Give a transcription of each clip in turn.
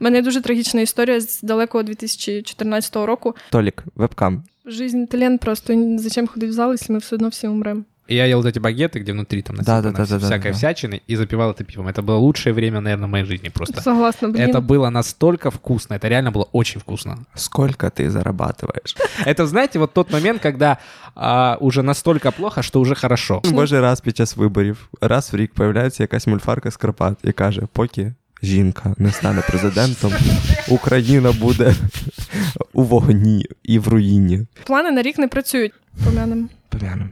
У мене дуже трагічна історія з далекого 2014 року. Толік, вебкам. Жизнь талент просто зачем ходить в зал, если мы все одно все умрем. И я ел вот эти багеты, где внутри там Да, да, насыпано да, да, всякой да. всячины, и запивал это пивом. Это было лучшее время, наверное, в моей жизни просто. Согласна, блин. Это было настолько вкусно, это реально было очень вкусно. Сколько ты зарабатываешь? Это, знаете, вот тот момент, когда а, уже настолько плохо, что уже хорошо. Може, раз під час виборів, раз в рік появляється якась мульфарка з Карпат і каже, поки жінка не стане президентом, Україна буде у вогні і в руїні. Плани на рік не працюють. Помянем. Помянем.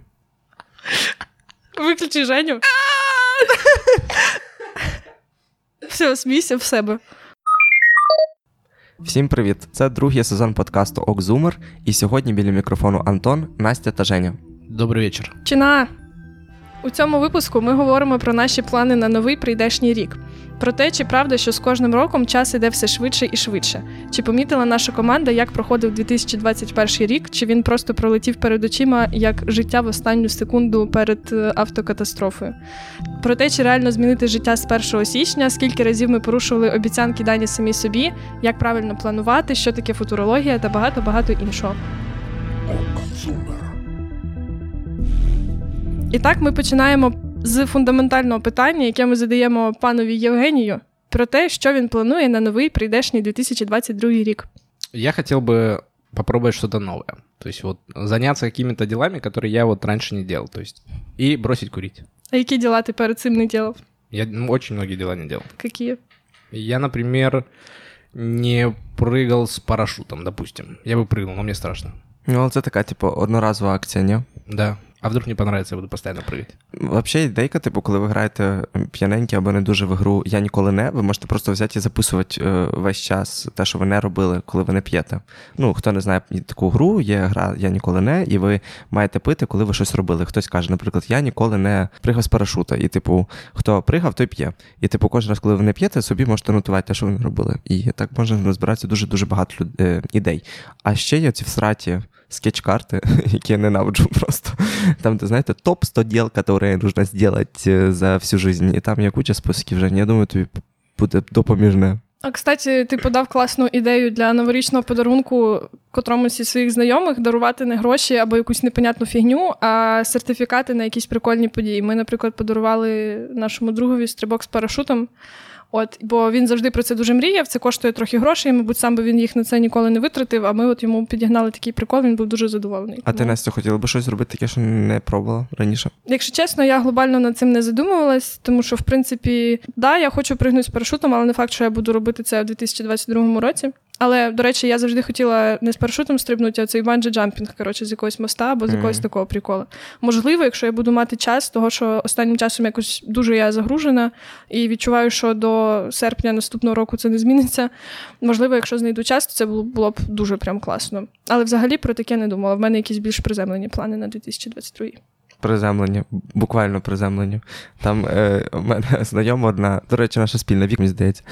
Виключи Женю. Все, смійся в себе. Всім привіт! Це другий сезон подкасту Окзумер, і сьогодні біля мікрофону Антон, Настя та Женя. Добрый вечер. Чина! У цьому випуску ми говоримо про наші плани на новий прийдешній рік. Про те, чи правда, що з кожним роком час іде все швидше і швидше. Чи помітила наша команда, як проходив 2021 рік, чи він просто пролетів перед очима як життя в останню секунду перед е, автокатастрофою. Про те, чи реально змінити життя з 1 січня, скільки разів ми порушували обіцянки дані самі собі, як правильно планувати, що таке футурологія та багато багато іншого. І так ми починаємо з фундаментального питання, яке ми задаємо панові Євгенію, про те, що він планує на новий прийдешній 2022 рік. Я хотел бы попробовать что-то новое. То есть вот заняться какими-то делами, которые я вот раньше не делал. То есть и бросить курить. А які діла ти перед цим не ділав? Я ну, очень многие дела не делал. Які? Я, например, не прыгал с парашютом, допустим. Я бы прыгнул, но мне страшно. Ну, але це така, типу, одноразова акція, ні? Да. А вдруг мне понравится, я буду постоянно прыгать. Взагалі, ідейка, типу, коли ви граєте п'яненькі або не дуже в ігру Я ніколи не, ви можете просто взяти і записувати е, весь час те, що ви не робили, коли ви не п'єте. Ну, хто не знає таку гру, є гра Я ніколи не, і ви маєте пити, коли ви щось робили. Хтось каже, наприклад, я ніколи не пригав з парашута. І, типу, хто пригав, той п'є. І, типу, кожен раз, коли ви не п'єте, собі можете нотувати те, що ви не робили. І так можна назбиратися дуже-дуже багато люд... е, ідей. А ще є ці всраті скетч-карти, які я ненавиджу просто. Там, де, знаєте, топ-100 дел, которые нужно сделать е, за всю жизнь. І там є куча списків, Жень. Я думаю, тобі буде допоміжне. А кстати, ти подав класну ідею для новорічного подарунку котромусь із своїх знайомих дарувати не гроші або якусь непонятну фігню, а сертифікати на якісь прикольні події. Ми, наприклад, подарували нашому другові стрибок з парашутом. От, бо він завжди про це дуже мріяв. Це коштує трохи грошей. Мабуть, сам би він їх на це ніколи не витратив. А ми от йому підігнали такий прикол. Він був дуже задоволений. А ти, Настя, хотіла би щось зробити таке, що не пробувала раніше? Якщо чесно, я глобально над цим не задумувалась, тому що, в принципі, да, я хочу пригнути з парашутом, але не факт, що я буду робити це у 2022 році. Але, до речі, я завжди хотіла не з парашутом стрибнути, а цей банджі джампінг, коротше, з якогось моста або з якогось такого приколу. Можливо, якщо я буду мати час, того що останнім часом якось дуже я загружена і відчуваю, що до серпня наступного року це не зміниться. Можливо, якщо знайду час, то це було, було б дуже прям класно. Але взагалі про таке не думала. В мене якісь більш приземлені плани на 2022. Приземлення, буквально приземлення. Там е, у мене знайома одна, до речі, наша спільна вік, мені здається.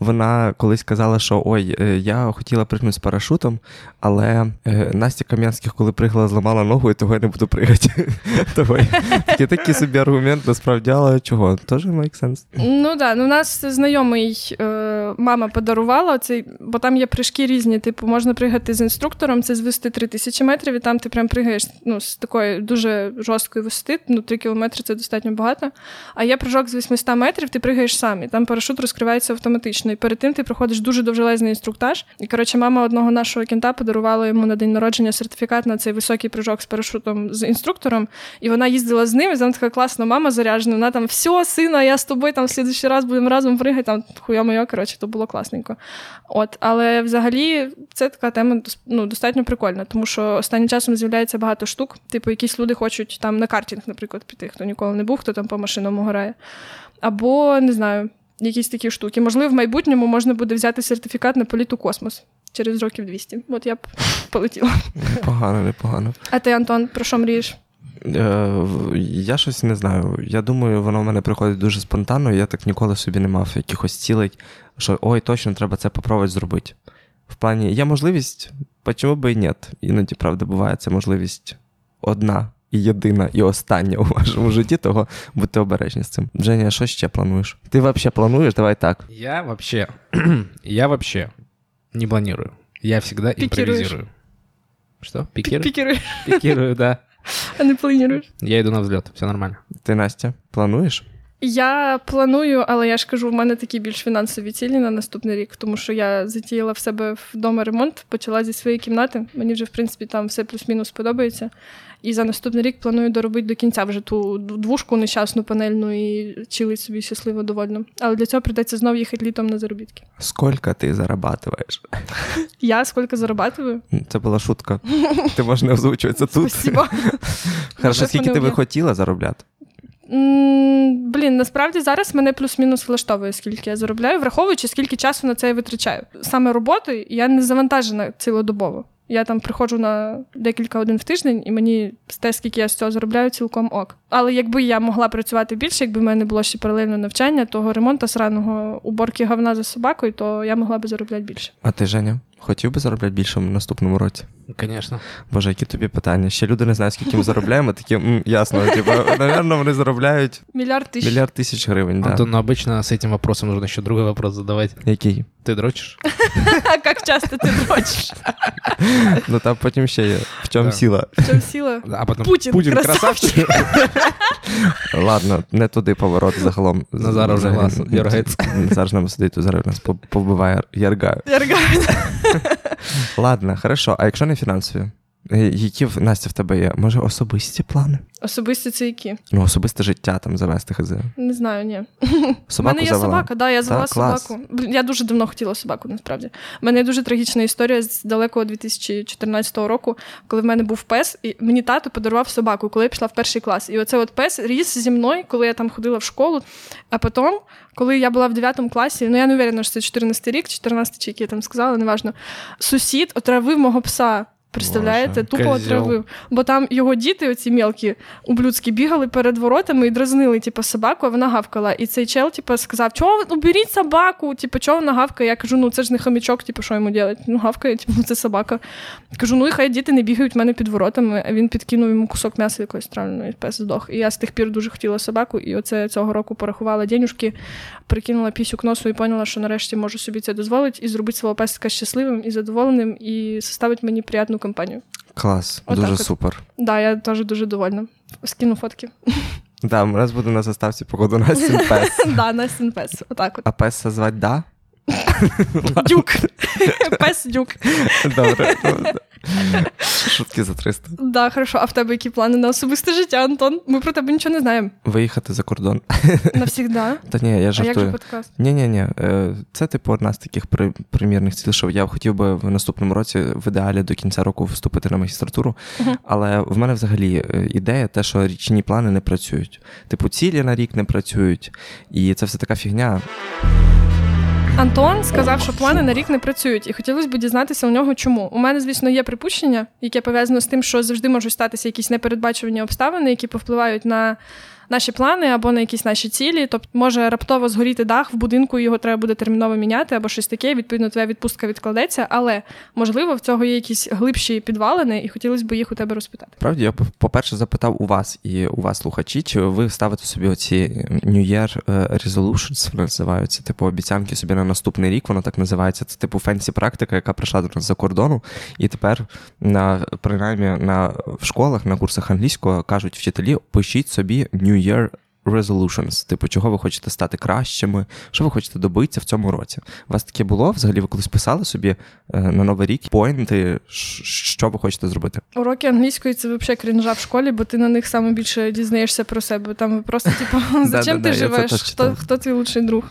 Вона колись казала, що ой, е, я хотіла пригнути з парашутом, але е, Настя Кам'янських, коли пригла, зламала ногу, і того я не буду пригати. Такий такий собі аргумент, насправді, але чого? Теж make sense. Ну да, ну нас знайомий е, мама подарувала цей, бо там є прыжки різні. Типу, можна пригати з інструктором, це з висоти 3000 метрів, і там ти прям пригаєш ну, з такої дуже жорсткої висоти, ну 3 кілометри це достатньо багато. А є прыжок з 800 метрів, ти пригаєш сам, і там парашут розкривається автоматично. І перед тим ти проходиш дуже довжелезний інструктаж. І коротше, мама одного нашого кінта подарувала йому на день народження сертифікат на цей високий прыжок з парашутом з інструктором. І вона їздила з ним, і вона така класна мама заряджена. Вона там все, сина, я з тобою там в слідущий раз будемо разом пригати. Там хуя моя, коротше, то було класненько. От, але взагалі це така тема ну, достатньо прикольна, тому що останнім часом з'являється багато штук. Типу, якісь люди хочуть там на картинг, наприклад, піти, хто ніколи не був, хто там по машинам грає. Або не знаю, якісь такі штуки. Можливо, в майбутньому можна буде взяти сертифікат на політ у космос через років 200. От я б полетіла. Непогано, непогано. А ти, Антон, про що мрієш? Е, я щось не знаю. Я думаю, воно в мене приходить дуже спонтанно, і я так ніколи собі не мав якихось цілей, що ой, точно треба це попробувати зробити. В плані, є можливість, чому би і ні. Іноді, правда, буває, це можливість одна і єдина, і остання у вашому житті, того будьте обережні з цим. Женя, що ще плануєш? Ти взагалі плануєш? Давай так. Я вообще, я вообще не планирую. Я всегда Пикируешь. импровизирую. Что? Пикирую? Пикирую, да. а не плануєш. Я иду на взлет, все нормально. Ти, Настя, плануєш? Я планую, але я ж кажу, в мене такі більш фінансові цілі на наступний рік, тому що я затіяла в себе вдома ремонт, почала зі своєї кімнати. Мені вже, в принципі, там все плюс-мінус подобається. І за наступний рік планую доробити до кінця вже ту двушку нещасну панельну і чилить собі щасливо довольно. Але для цього прийдеться знов їхати літом на заробітки. Скільки ти зарабатуєш? Я скільки зарабатую? Це була шутка. Ти можеш не озвучуватися тут. Спасибо. Хорошо, скільки ти би хотіла заробляти? Блін, насправді зараз мене плюс-мінус влаштовує, скільки я заробляю, враховуючи, скільки часу на це я витрачаю. Саме роботою я не завантажена цілодобово. Я там приходжу на декілька годин в тиждень, і мені те, скільки я з цього заробляю, цілком ок. Але якби я могла працювати більше, якби в мене було ще паралельне навчання, того ремонту сраного уборки говна за собакою, то я могла би заробляти більше. А ти, Женя, хотів би заробляти більше в наступному році? Конечно. Боже, які тобі питання. Ще люди не знають, скільки ми заробляємо, такі «М, ясно. Типу, напевно, вони заробляють Мільярд тисяч. мільярд тисяч гривень. Да. Антон, ну обычно с этим вопросом нужно еще другой вопрос задавать. Який? Ты дрочишь? А як часто ти хочеш? Ну там потім ще є. В чому Да. сила? В чому сила? А потом Путин, красавчик. Ладно, не туди поворот загалом. Назар вже глаз дергається. Назар ж нам сидить, тут зараз нас по- повбиває ярга. Яргаю. Ладно, хорошо. А якщо не фінансові? Е, Які в Настя в тебе є? Може, особисті плани? Особисто це які? Ну, особисте життя там завести хз. Не знаю, ні. Собаку У мене є завела? собака, да, я завела Так, собаку. Я дуже давно хотіла собаку, насправді. У мене є дуже трагічна історія з далекого 2014 року, коли в мене був пес, і мені тато подарував собаку, коли я пішла в перший клас. І оце от пес ріс зі мною, коли я там ходила в школу. А потім, коли я була в 9 класі, ну я не уверена, що це 14 рік, 14 чи який я там сказала, неважно. Сусід отравив мого пса. Представляєте, Боже, тупо отравив. Бо там його діти, оці мелкі ублюдські, бігали перед воротами і дразнили, типу, собаку, а вона гавкала. І цей чел, типу, сказав: чого уберіть собаку? Типу, чого вона гавкає? Я кажу, ну це ж не хомячок, типу, що йому робити? Ну, гавкає, типу, це собака. Кажу, ну і хай діти не бігають в мене під воротами. А він підкинув йому кусок м'яса якоїсь травленої, і пес здох. І я з тих пір дуже хотіла собаку, і оце цього року порахувала денюжки, прикинула пісю к носу і поняла, що нарешті можу собі це дозволити і зробити свого песика щасливим і задоволеним, і составити мені приємну компанію. Клас, Отак дуже от. супер. Да, я теж дуже довольна. Скину фотки. Да, у нас буде на заставці походу Настін пес. Да, Настін пес. Отак от. А песа звати Да? Дюк. Пес дюк. Добре. Шутки за 300. Да, хорошо. А в тебе які плани на особисте життя, Антон? Ми про тебе нічого не знаємо. Виїхати за кордон. Навсігда. Та ні, я А як же подкаст? Ні, ні, ні. Це типу одна з таких при- примірних цілей, що я хотів би в наступному році в ідеалі до кінця року вступити на магістратуру. Але в мене взагалі е, ідея, те, що річні плани не працюють. Типу, цілі на рік не працюють. І це все така фігня. Антон сказав, що плани на рік не працюють, і хотілося б дізнатися у нього, чому. У мене, звісно, є припущення, яке пов'язано з тим, що завжди можуть статися якісь непередбачувані обставини, які повпливають на наші плани або на якісь наші цілі. Тобто може раптово згоріти дах в будинку, його треба буде терміново міняти, або щось таке. Відповідно, твоя відпустка відкладеться. Але можливо в цього є якісь глибші підвалини, і хотілося б їх у тебе розпитати. Правді, я, по-перше, запитав у вас і у вас, слухачі, чи ви ставите собі оці New Year е, Resolutions, називаються, типу обіцянки собі на наступний рік, воно так називається. Це типу фенсі практика, яка прийшла до нас за кордону. І тепер на принаймні на в школах, на курсах англійського кажуть вчителі, пишіть собі New Year Resolutions, типу, чого ви хочете стати кращими, що ви хочете добитися в цьому році. У вас таке було? Взагалі, ви колись писали собі е, на новий рік поінти, що ви хочете зробити? Уроки англійської це взагалі крінжа в школі, бо ти на них саме більше дізнаєшся про себе. Там просто, типу, зачем ти живеш? Хто, хто твій лучший друг?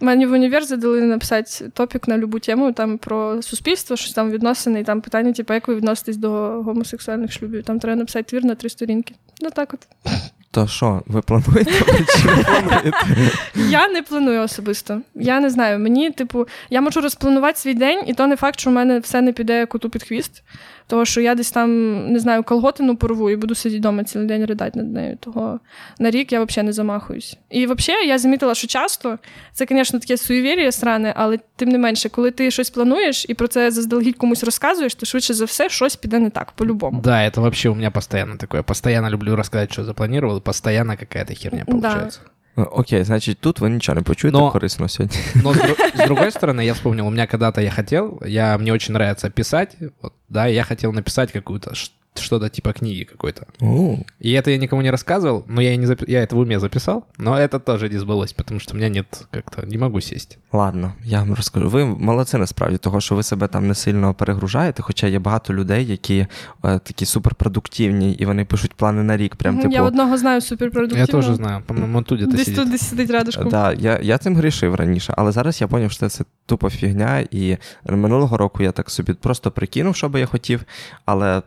Мені в універ задали написати топік на любу тему там про суспільство, щось там відносини, і там питання, типу, як ви відноситесь до гомосексуальних шлюбів. Там треба написати твір на три сторінки. Ну так от. То що, ви плануєте чи не плануєте? Я не планую особисто. Я не знаю. Мені, типу, я можу розпланувати свій день, і то не факт, що в мене все не піде коту під хвіст. Того, що я десь там не знаю, колготину порву і буду сидіти вдома цілий день ридати над нею. Того на рік я взагалі не замахуюсь. І взагалі я замітила, що часто це, звісно, таке суєвір'я стране, але тим не менше, коли ти щось плануєш і про це заздалегідь комусь розказуєш, то швидше за все щось піде не так, по-любому. Да, це взагалі у мене постійно таке. Постоянно люблю розказати, що запланував, і постійно якась херня виходить. Да. Э, окей, значит, тут вы ничего не почуете но, корисно сегодня. Но с, с другой стороны, я вспомнил, у меня когда-то я хотел, я, мне очень нравится писать, вот, да, я хотел написать какую-то что-то типа книги какой-то. О. И это я никому не рассказывал, но я, не зап... я это в уме записал, но это тоже не сбылось, потому что у меня нет как-то, не могу сесть. Ладно, я вам розкажу. Ви молодці насправді, того, що ви себе там не сильно перегружаєте, хоча є багато людей, які е, такі суперпродуктивні, і вони пишуть плани на рік. Прям, типу... Я одного знаю суперпродуктивного. Я теж знаю, по-моєму, тут десь сидить. тут десь сидить рядышком. Да, я, я цим грішив раніше, але зараз я зрозумів, що це тупо фігня, і минулого року я так собі просто прикинув, що би я хотів, але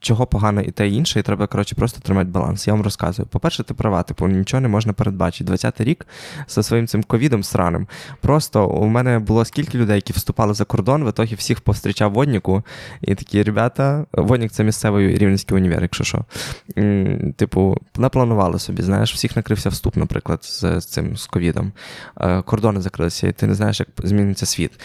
чого погано і те і інше, і треба, коротше, просто тримати баланс. Я вам розказую. По-перше, ти права, типу, нічого не можна передбачити. 20-й рік зі своїм цим ковідом сраним. Просто у мене було скільки людей, які вступали за кордон, в ітогі всіх повстрічав водніку. І такі ребята, воднік це місцевий рівненський універ, якщо що. Типу, напланували собі, знаєш, всіх накрився вступ, наприклад, з, з цим з ковідом. Е, кордони закрилися, і ти не знаєш, як зміниться світ.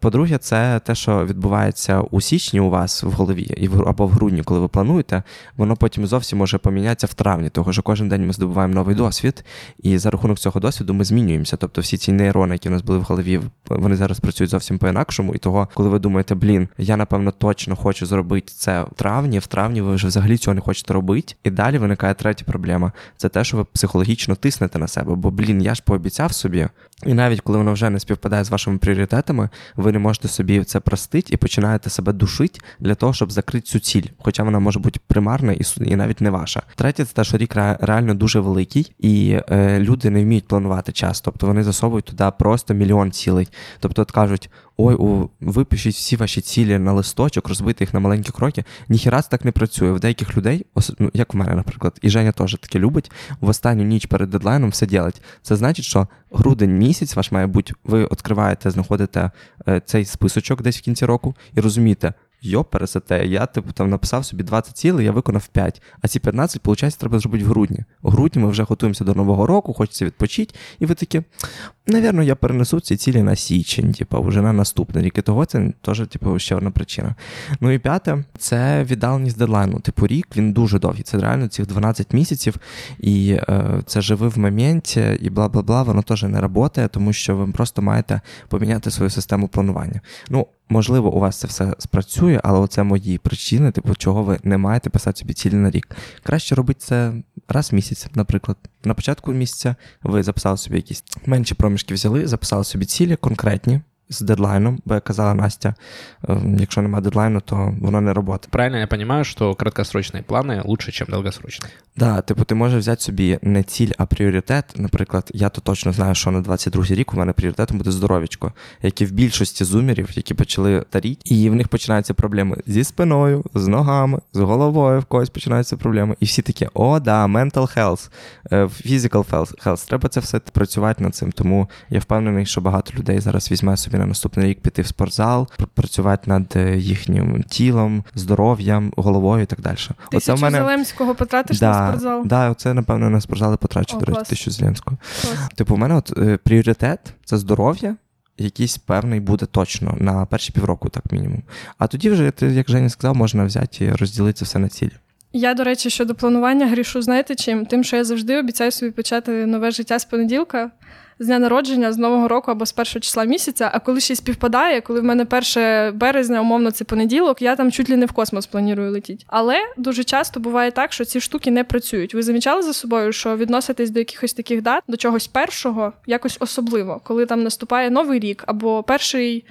По-друге, це те, що відбувається у січні у вас в голові або в грудні грудні, коли ви плануєте, воно потім зовсім може помінятися в травні, тому що кожен день ми здобуваємо новий досвід, і за рахунок цього досвіду ми змінюємося. Тобто всі ці нейрони, які у нас були в голові, вони зараз працюють зовсім по-інакшому. І того, коли ви думаєте, блін, я напевно точно хочу зробити це в травні, в травні ви вже взагалі цього не хочете робити. І далі виникає третя проблема: це те, що ви психологічно тиснете на себе. Бо, блін, я ж пообіцяв собі. І навіть коли воно вже не співпадає з вашими пріоритетами, ви не можете собі це простити і починаєте себе душити для того, щоб закрити цю ціль хоча вона може бути примарна і і навіть не ваша. Третє, це те, що рік реально дуже великий, і е, люди не вміють планувати час. Тобто вони засовують туди просто мільйон цілей. Тобто от кажуть, ой, у, випишіть всі ваші цілі на листочок, розбити їх на маленькі кроки. Ніхіра це так не працює. В деяких людей, ну, як в мене, наприклад, і Женя теж таке любить, в останню ніч перед дедлайном все ділять. Це значить, що грудень місяць ваш має бути, ви відкриваєте, знаходите е, цей списочок десь в кінці року і розумієте. Йо, пересете, я типу там написав собі 20 цілей, я виконав 5. А ці 15, виходить, треба зробити в грудні. У грудні ми вже готуємося до Нового року, хочеться відпочити, і ви такі, навірно, я перенесу ці цілі на січень, типу, вже на наступний рік. І того це теж, типу, ще одна причина. Ну і п'яте, це віддаленість дедлайну. Типу, рік він дуже довгий. Це реально цих 12 місяців, і е, це живи в моменті, і бла бла бла, воно теж не працює, тому що ви просто маєте поміняти свою систему планування. Ну, Можливо, у вас це все спрацює, але оце мої причини, типу, чого ви не маєте писати собі цілі на рік. Краще робити це раз в місяць, наприклад. На початку місяця ви записали собі якісь менші проміжки взяли, записали собі цілі конкретні з дедлайном, бо як казала Настя, якщо немає дедлайну, то воно не робота. Правильно я розумію, що краткосрочні плани лучше, ніж довгосрочні. Да, типу, ти можеш взяти собі не ціль, а пріоритет. Наприклад, я то точно знаю, що на 22-й рік у мене пріоритетом буде здоров'ячко, як і в більшості зумерів, які почали таріти, і в них починаються проблеми зі спиною, з ногами, з головою в когось починаються проблеми. І всі такі, о, да, mental health, е, physical health. Треба це все працювати над цим. Тому я впевнений, що багато людей зараз візьме собі на наступний рік піти в спортзал, працювати над е, їхнім тілом, здоров'ям, головою і так далі. Тисячу оце мене... Зеленського потратиш да, на спортзал? Так, да, оце, напевно, на спортзали потрачу, О, до речі, тисячу Зеленського. Клас. Типу, у мене от е, пріоритет це здоров'я. Якийсь певний буде точно на перші півроку, так мінімум. А тоді вже, як Женя сказав, можна взяти і розділити все на цілі. Я, до речі, щодо планування грішу, знаєте чим? Тим, що я завжди обіцяю собі почати нове життя з понеділка з дня народження, з нового року або з першого числа місяця. А коли ще співпадає, коли в мене перше березня, умовно, це понеділок, я там чуть ли не в космос планую летіти. Але дуже часто буває так, що ці штуки не працюють. Ви замічали за собою, що відноситесь до якихось таких дат, до чогось першого, якось особливо, коли там наступає новий рік або перший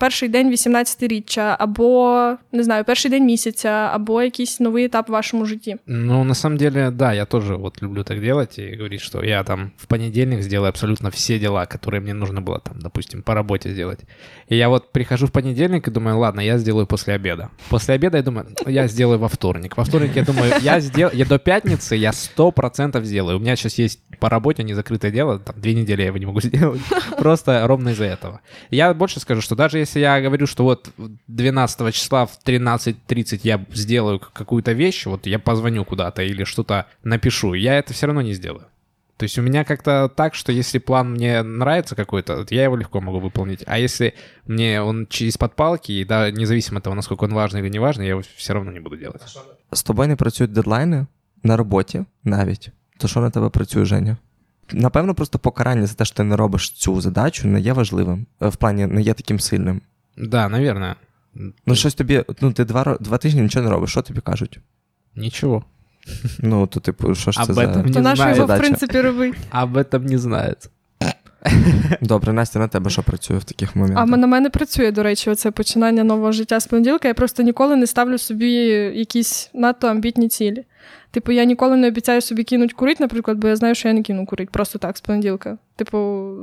перший день 18-річчя, або не знаю, перший день місяця, або якийсь новий етап в вашому житті. Ну, на самом деле, да, я тоже вот люблю так делать и говорить, что я там в понедельник сделаю абсолютно все дела, которые мне нужно было там, допустим, по работе сделать. И я вот прихожу в понедельник и думаю, ладно, я сделаю после обеда. После обеда я думаю, я сделаю во вторник. Во вторник я думаю, я сделаю, я до пятницы я сто процентов сделаю. У меня сейчас есть по работе незакрытое дело, там две недели я его не могу сделать, просто ровно из-за этого. Я больше скажу, что даже если если я говорю, что вот 12 числа в 13.30 я сделаю какую-то вещь, вот я позвоню куда-то или что-то напишу, я это все равно не сделаю. То есть у меня как-то так, что если план мне нравится какой-то, я его легко могу выполнить. А если мне он через подпалки, и да, независимо от того, насколько он важный или не важный, я его все равно не буду делать. З тобою не працюють дедлайни на роботі навіть. То що на тебе працює, Женя? Напевно, просто покарання за те, що ти не робиш цю задачу, не є важливим. Е, В плані не є таким сильним. Да, навірно. Ну, щось тобі, ну, ти два, два тижні нічого не робиш, що тобі кажуть? Нічого. Ну, то, типу, що ж це Об за. этом То не нащо знаю. його, в задача. принципі, робить. Об этом не знает. Добре, Настя, на тебе що працює в таких моментах? А на мене працює, до речі, оце починання нового життя з понеділка. Я просто ніколи не ставлю собі якісь надто амбітні цілі. Типу, я ніколи не обіцяю собі кинуть курить, наприклад, бо я знаю, що я не кину курить просто так з понеділка. Типу,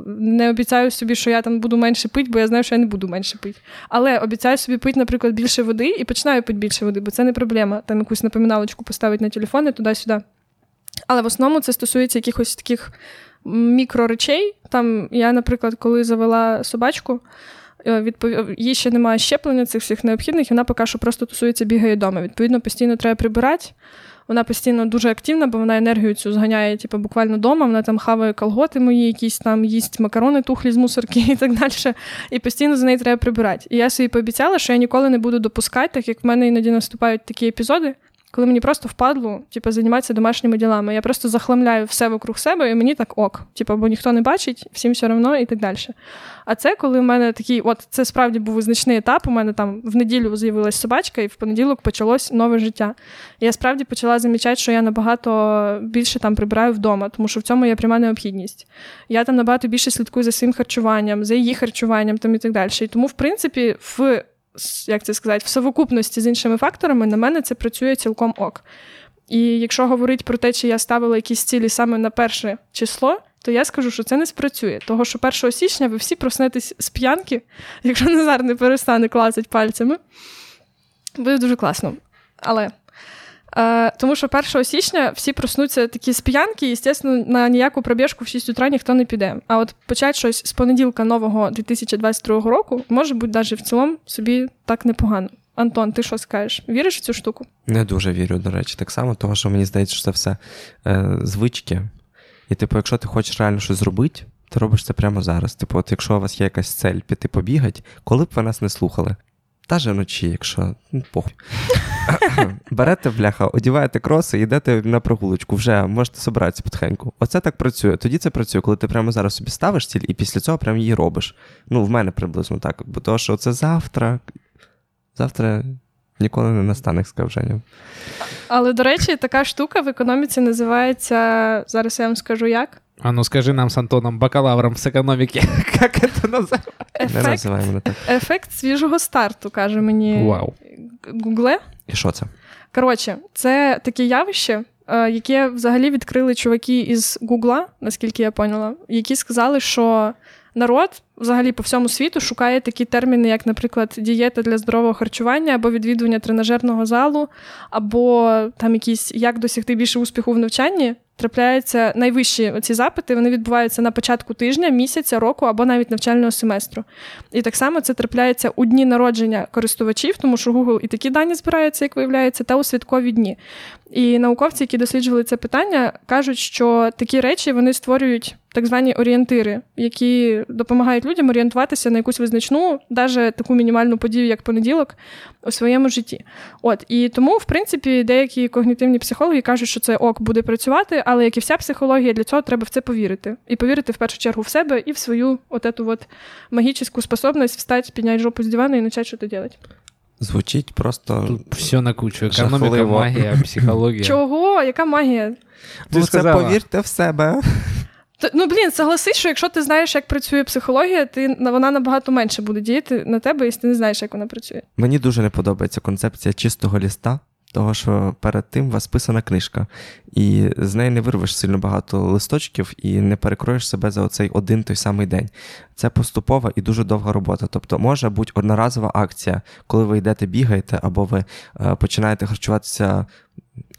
не обіцяю собі, що я там буду менше пити, бо я знаю, що я не буду менше пити. Але обіцяю собі пити, наприклад, більше води і починаю пити більше води, бо це не проблема. Там якусь напоминалочку поставити на телефон і туди-сюди. Але в основному це стосується якихось таких мікроречей. Там я, наприклад, коли завела собачку, е, відпов... їй ще немає щеплення цих всіх необхідних, і вона поки що просто тусується, бігає вдома. Відповідно, постійно треба прибирати. Вона постійно дуже активна, бо вона енергію цю зганяє, типу, буквально вдома. Вона там хаває колготи мої, якісь там їсть макарони тухлі з мусорки і так далі. І постійно за неї треба прибирати. І я собі пообіцяла, що я ніколи не буду допускати, так як в мене іноді наступають такі епізоди, коли мені просто впадло, типу, займатися домашніми ділами. Я просто захламляю все вокруг себе, і мені так ок. Типу, бо ніхто не бачить, всім все одно і так далі. А це коли в мене такий, от це справді був визначний етап. У мене там в неділю з'явилась собачка, і в понеділок почалось нове життя. І я справді почала замічати, що я набагато більше там прибираю вдома, тому що в цьому є пряма необхідність. Я там набагато більше слідкую за своїм харчуванням, за її харчуванням там і так далі. І тому, в принципі, в як це сказати, в совокупності з іншими факторами на мене це працює цілком ок. І якщо говорити про те, чи я ставила якісь цілі саме на перше число, то я скажу, що це не спрацює. Того, що 1 січня ви всі проснетесь з п'янки, якщо Назар не перестане клацати пальцями, буде дуже класно. Але. Е, тому що 1 січня всі проснуться такі з п'янки, і, звісно, на ніяку пробіжку в 6 утра ніхто не піде. А от почати щось з понеділка нового 2022 року може бути навіть в цілому собі так непогано. Антон, ти що скажеш? Віриш в цю штуку? Не дуже вірю, до речі, так само, тому що мені здається, що це все е, звички. І, типу, якщо ти хочеш реально щось зробити, ти робиш це прямо зараз. Типу, от якщо у вас є якась цель піти побігати, коли б ви нас не слухали? Та же вночі, якщо ну, похуй. Берете бляха, одіваєте кроси і йдете на прогулочку, вже можете собиратися потихеньку. Оце так працює. Тоді це працює, коли ти прямо зараз собі ставиш ціль і після цього прямо її робиш. Ну, в мене приблизно так. Бо то, що це завтра. Завтра ніколи не настане, як сказав Женя. Але, до речі, така штука в економіці називається. Зараз я вам скажу як. А ну скажи нам с Антоном, бакалавром с экономики, как это называется? Не Ефект, називаємо мене так. ефект свіжого старту, каже мені Вау. Гугле. І що це? Коротше, це таке явище, е, яке взагалі відкрили чуваки із Гугла, наскільки я поняла, які сказали, що народ взагалі по всьому світу шукає такі терміни, як, наприклад, дієта для здорового харчування, або відвідування тренажерного залу, або там якісь як досягти більше успіху в навчанні. Трапляються найвищі ці запити, вони відбуваються на початку тижня, місяця, року або навіть навчального семестру. І так само це трапляється у дні народження користувачів, тому що Google і такі дані збираються, як виявляється, та у святкові дні. І науковці, які досліджували це питання, кажуть, що такі речі вони створюють так звані орієнтири, які допомагають людям орієнтуватися на якусь визначну, навіть таку мінімальну подію, як понеділок, у своєму житті. От і тому, в принципі, деякі когнітивні психологи кажуть, що це ок буде працювати, але як і вся психологія, для цього треба в це повірити. І повірити в першу чергу в себе і в свою от эту от магічну способність встати, підняти жопу з дивана і почати щось робити. Звучить просто. Тут все на кучу. Экономика, Жахливо. магия, психология. Чого? Яка магія? Ти Ну, це повірте в себе. Ну, блін, согласись, що якщо ти знаєш, як працює психологія, ти вона набагато менше буде діяти на тебе, якщо ти не знаєш, як вона працює. Мені дуже не подобається концепція чистого ліста, того, що перед тим у вас писана книжка, і з неї не вирвеш сильно багато листочків і не перекроєш себе за оцей один той самий день. Це поступова і дуже довга робота. Тобто може бути одноразова акція, коли ви йдете бігаєте, або ви е, починаєте харчуватися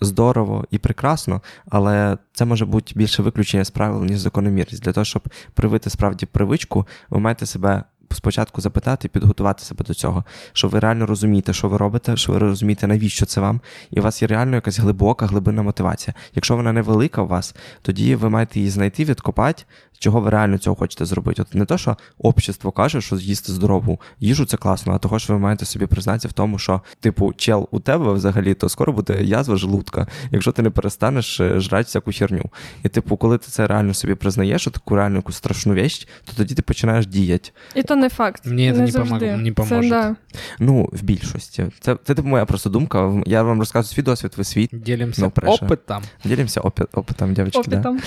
здорово і прекрасно, але це може бути більше виключення з правил, ніж закономірність. Для того, щоб привити справді привичку, ви маєте себе спочатку запитати і підготувати себе до цього, що ви реально розумієте, що ви робите, що ви розумієте, навіщо це вам, і у вас є реально якась глибока, глибинна мотивація. Якщо вона невелика у вас, тоді ви маєте її знайти, відкопати, чого ви реально цього хочете зробити. От не то, що общество каже, що з'їсти здорову їжу це класно, а того, що ви маєте собі признатися в тому, що, типу, чел, у тебе взагалі то скоро буде язва желудка, якщо ти не перестанеш е, жрати всяку херню. І, типу, коли ти це реально собі признаєш, таку реально яку страшну вещь, то тоді ти починаєш діяти. І то не факт. Мені це не не, завжди. помог, не Це, да. Ну, в більшості. Це, це типу моя просто думка. Я вам розказую свій досвід, ви свій. Делимся Ну, опытом. Ділимося опитом, дівчатки. Опитом.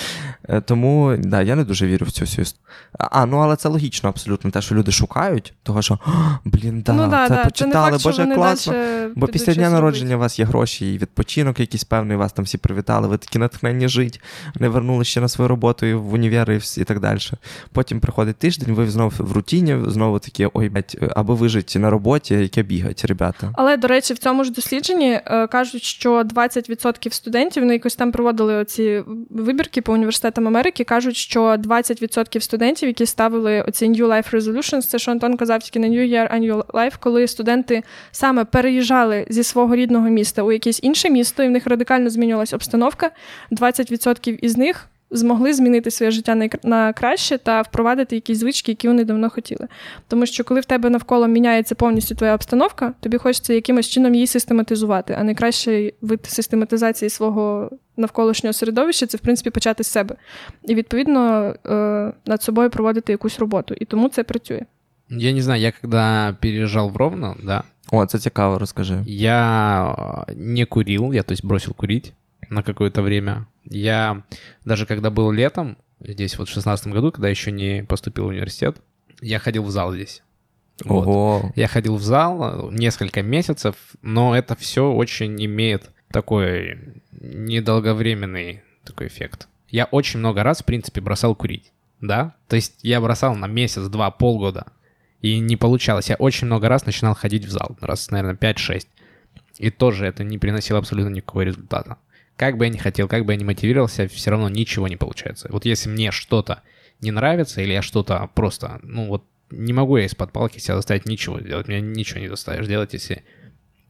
Е, Тому да, я не дуже вірю в цю всю історію. А, ну але це логічно абсолютно. Те, що люди шукають, того що блін, да, ну, да, це да. це почитали, факт, боже, класно. Бо після дня народження робити. у вас є гроші і відпочинок якийсь певний, вас там всі привітали, ви такі натхнені жить, не вернули ще на свою роботу і в універ і, так далі. Потім приходить тиждень, ви знову в рутині, знову такі, ой, блядь, аби вижити на роботі, яке бігать, ребята. Але, до речі, в цьому ж дослідженні е, кажуть, що 20% студентів, вони якось там проводили оці вибірки по університетам Америки, кажуть, що 20% студентів, які ставили оці New Life Resolutions, це що Антон казав тільки на New Year Annual Life, коли студенти саме переїжджали зі свого рідного міста у якесь інше місто, і в них радикально змінювалася обстановка. 20% із них змогли змінити своє життя на, краще та впровадити якісь звички, які вони давно хотіли. Тому що коли в тебе навколо міняється повністю твоя обстановка, тобі хочеться якимось чином її систематизувати, а найкращий вид систематизації свого навколишнього середовища це в принципі почати з себе. І відповідно е, над собою проводити якусь роботу. І тому це працює. Я не знаю, я когда переезжал в Ровно, да, О, це цікаво, розкажи. я э, не курил, я то есть бросил курить на какое-то время. Я даже когда был летом, здесь вот в шестнадцатом году, когда еще не поступил в университет, я ходил в зал здесь. Вот. Ого. Я ходил в зал э, несколько месяцев, но это все очень имеет такой недолговременный такой эффект. Я очень много раз, в принципе, бросал курить, да? То есть я бросал на месяц, два, полгода, и не получалось. Я очень много раз начинал ходить в зал, раз, наверное, 5-6. И тоже это не приносило абсолютно никакого результата. Как бы я ни хотел, как бы я ни мотивировался, все равно ничего не получается. Вот если мне что-то не нравится, или я что-то просто, ну вот, не могу я из-под палки себя заставить ничего делать. Меня ничего не заставишь делать, если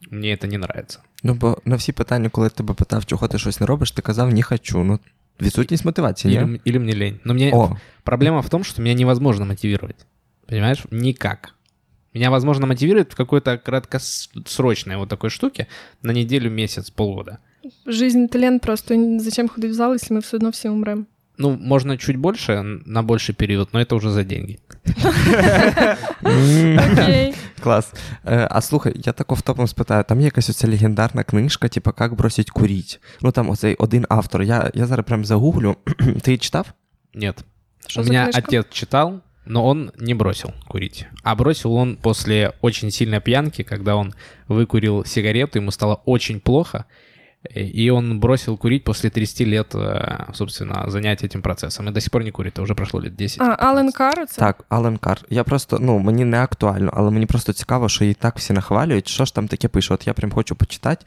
мне это не нравится. Ну, бо на всі питання, коли я тебе питав, чого ти щось не робиш, ти казав ні хочу. Ну, відсутність мотивації, ні? Или, или мне лень. Но мне О, проблема в том, что меня невозможно мотивировать. Понимаешь? Никак. Меня возможно мотивировать в какой-то краткосрочной вот такой штуке на неделю, месяц, полгода. Жизнь талент просто зачем ходити в зал, якщо ми все одно всі умремо. Ну, можно чуть больше, на больший период, но это уже за деньги. Окей. Клас. Е, а слухай, я так офтопом спитаю, там є якась оця легендарна книжка, типу, як бросить куріть. Ну там оцей один автор. Я, я зараз прям загуглю. Ти її читав? Нет. У меня отец читал, но он не бросил курить. А бросил он после очень сильной пьянки, когда он выкурил сигарету, ему стало очень плохо, и он бросил курить после 30 лет, э, собственно, занятия этим процессом. И до сих пор не курит, а уже прошло лет 10. А, Ален Каро це? Так, Ален Кар. Я просто, ну, мені не актуально, але мені просто цікаво, що її так всі нахвалюють. Що ж там таке пише? От я прям хочу почитати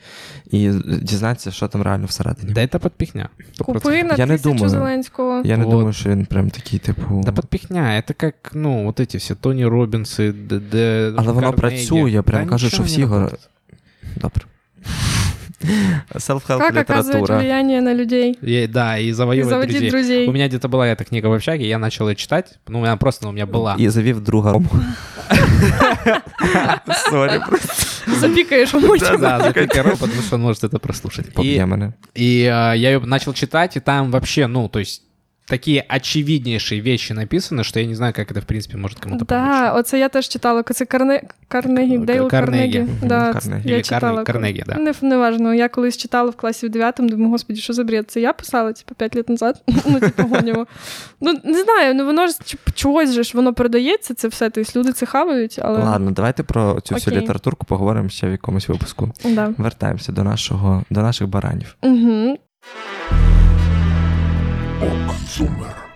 і дізнатися, що там реально всередині. Да это подпихня. 100%. Купи на Я не тисячу думаю. Зеленського. Я не Вот. думаю, що він прям такий, типу. Да подпихня, это как, ну, вот эти все Тони Робинсы, Д- Д- Але воно Карнеги. працює, прям Да кажуть, що ничего всі не го- работает. Добре. Self-help Как оказывать література. влияние на людей И- да, и и завоевывать заводить друзей. друзей. У меня где-то была эта книга в общаге, я начал ее читать. Ну, она просто ну, у меня была. І завів друга Рому. Сорі, просто Запикаешь в мультик. Да, запикай Ром, потому что он может это прослушать. поб'є И, мене. и, а, я ее начал читать, и там вообще, ну, то есть такие очевиднейшие вещи написаны, что я не знаю, как это, в принципе, может кому-то Да, оце я теж читала. Це Карне... Карнегі, Дейл Карнегі. Карнегі. Да, Карнегі. я читала. Карне- Карнегі, да. Не, неважно, я колись читала в класі в 9 думаю, господи, що за бред? Це я писала, типу, 5 років назад. ну, типу, гонімо. Ну, не знаю, ну воно ж чогось же ж воно продається, це все. Тобто люди це хавають, але. Ладно, давайте про цю всю літературку поговоримо ще в якомусь випуску. Да. Вертаємося до нашого до наших баранів. Угу.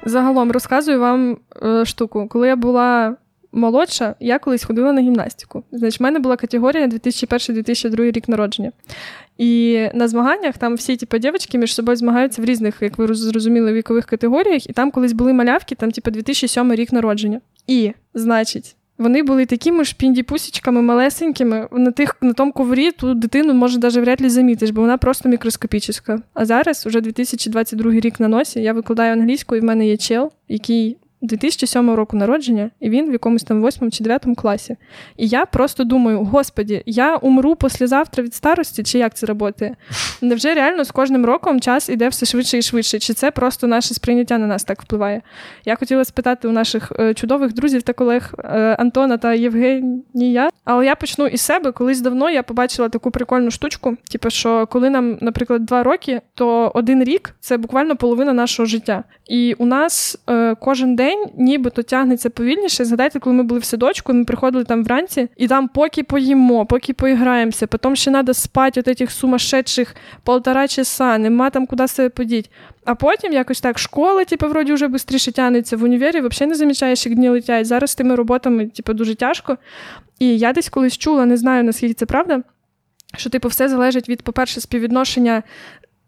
Загалом розказую вам е, штуку. Коли я була молодша, я колись ходила на гімнастику. Значить, в мене була категорія 2001-2002 рік народження. І на змаганнях там всі типу, дівчатки між собою змагаються в різних, як ви зрозуміли, вікових категоріях. І там колись були малявки, там, типу, 2007 рік народження. І, значить, вони були такими ж пінді-пусічками малесенькими. На тих на тому коврі ту дитину може навіть вряд ли замітиш, бо вона просто мікроскопічна. А зараз, уже 2022 рік на носі, я викладаю англійську, і в мене є чел, який 2007 року народження, і він в якомусь там 8 чи 9 класі. І я просто думаю: господі, я умру післязавтра від старості, чи як це працює? Невже реально з кожним роком час іде все швидше і швидше? Чи це просто наше сприйняття на нас так впливає? Я хотіла спитати у наших е, чудових друзів та колег е, Антона та Євгенія, але я почну із себе. Колись давно я побачила таку прикольну штучку: типу, що коли нам, наприклад, два роки, то один рік це буквально половина нашого життя. І у нас е, кожен день день нібито тягнеться повільніше. Згадайте, коли ми були в садочку, ми приходили там вранці, і там поки поїмо, поки поіграємося, потім ще треба спати от этих сумасшедших полтора часа, нема там куди себе подіти. А потім якось так школа, типу, вроді вже швидше тягнеться в універі, взагалі не замічаєш, як дні летять. Зараз з тими роботами, типу, дуже тяжко. І я десь колись чула, не знаю наскільки це правда. Що, типу, все залежить від, по-перше, співвідношення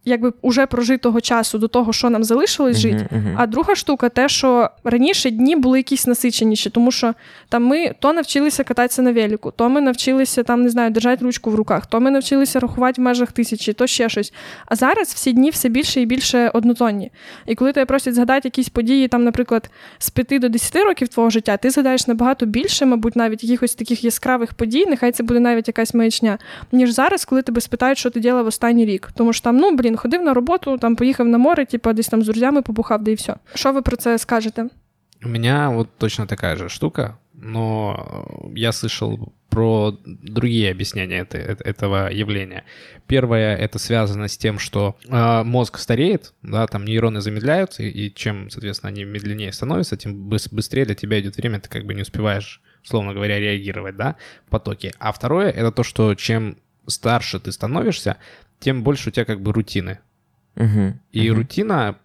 якби уже прожитого часу до того, що нам залишилось жити. Uh-huh, uh-huh. А друга штука, те, що раніше дні були якісь насиченіші, тому що там ми то навчилися кататися на велику, то ми навчилися там, не знаю, держати ручку в руках, то ми навчилися рахувати в межах тисячі, то ще щось. А зараз всі дні все більше і більше однотонні. І коли тебе просять згадати якісь події, там, наприклад, з 5 до 10 років твого життя, ти згадаєш набагато більше, мабуть, навіть якихось таких яскравих подій, нехай це буде навіть якась маячня, ніж зараз, коли тебе спитають, що ти діла в останній рік. Тому що там, ну блін блін, ходив на роботу, там поїхав на море, типа десь там з друзями побухав, да і все. Що ви про це скажете? У меня вот точно такая же штука, но я слышал про другие объяснения это, этого явления. Первое это связано с тем, что э, мозг стареет, да, там нейроны замедляются, и, и чем, соответственно, они медленнее становятся, тем быстрее для тебя идет время, ты как бы не успеваешь, условно говоря, реагировать, да, в потоке. А второе это то, что чем старше ты становишься, тем больше у тебя как бы рутины. Угу, и угу. рутина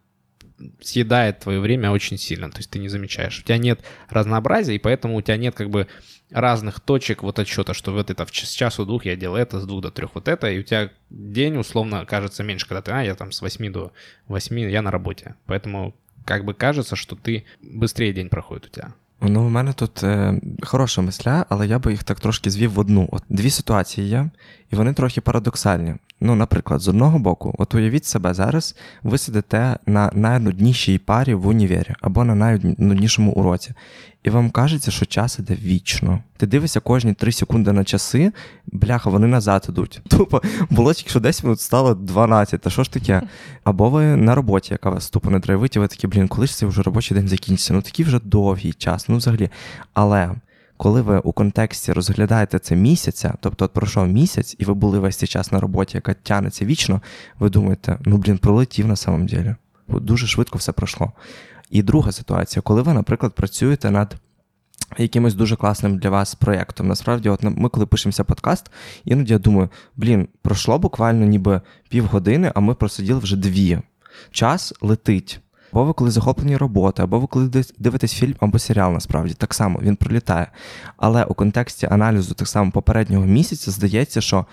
съедает твое время очень сильно, то есть ты не замечаешь. У тебя нет разнообразия, и поэтому у тебя нет как бы разных точек вот отсчета, что вот это в час, с часу двух я делал это, с двух до трех вот это, и у тебя день условно кажется меньше, когда ты, а, я там с 8 до 8, я на работе. Поэтому как бы кажется, что ты быстрее день проходит у тебя. Ну, у мене тут е, хороша мисля, але я би їх так трошки звів в одну. От Дві ситуації є, і вони трохи парадоксальні. Ну, наприклад, з одного боку, от уявіть себе зараз, ви сидите на найнуднішій парі в універі або на найнуднішому уроці, і вам кажеться, що час іде вічно. Ти дивишся кожні 3 секунди на часи, бляха, вони назад ідуть. Тупо було тільки що 10 минут стало 12, та що ж таке? Або ви на роботі, яка вас тупо не драйвить, і ви такі, блін, коли ж цей вже робочий день закінчиться? Ну такий вже довгий час, ну взагалі. Але коли ви у контексті розглядаєте це місяця, тобто от пройшов місяць, і ви були весь цей час на роботі, яка тянеться вічно, ви думаєте, ну блін, пролетів на самом ділі. Дуже швидко все пройшло. І друга ситуація, коли ви, наприклад, працюєте над якимось дуже класним для вас проєктом. Насправді, от ми, коли пишемося подкаст, іноді я думаю, блін, пройшло буквально ніби півгодини, а ми просиділи вже дві. Час летить. Або ви коли захоплені роботи, або ви коли дивитесь фільм або серіал, насправді так само він пролітає. Але у контексті аналізу так само попереднього місяця здається, що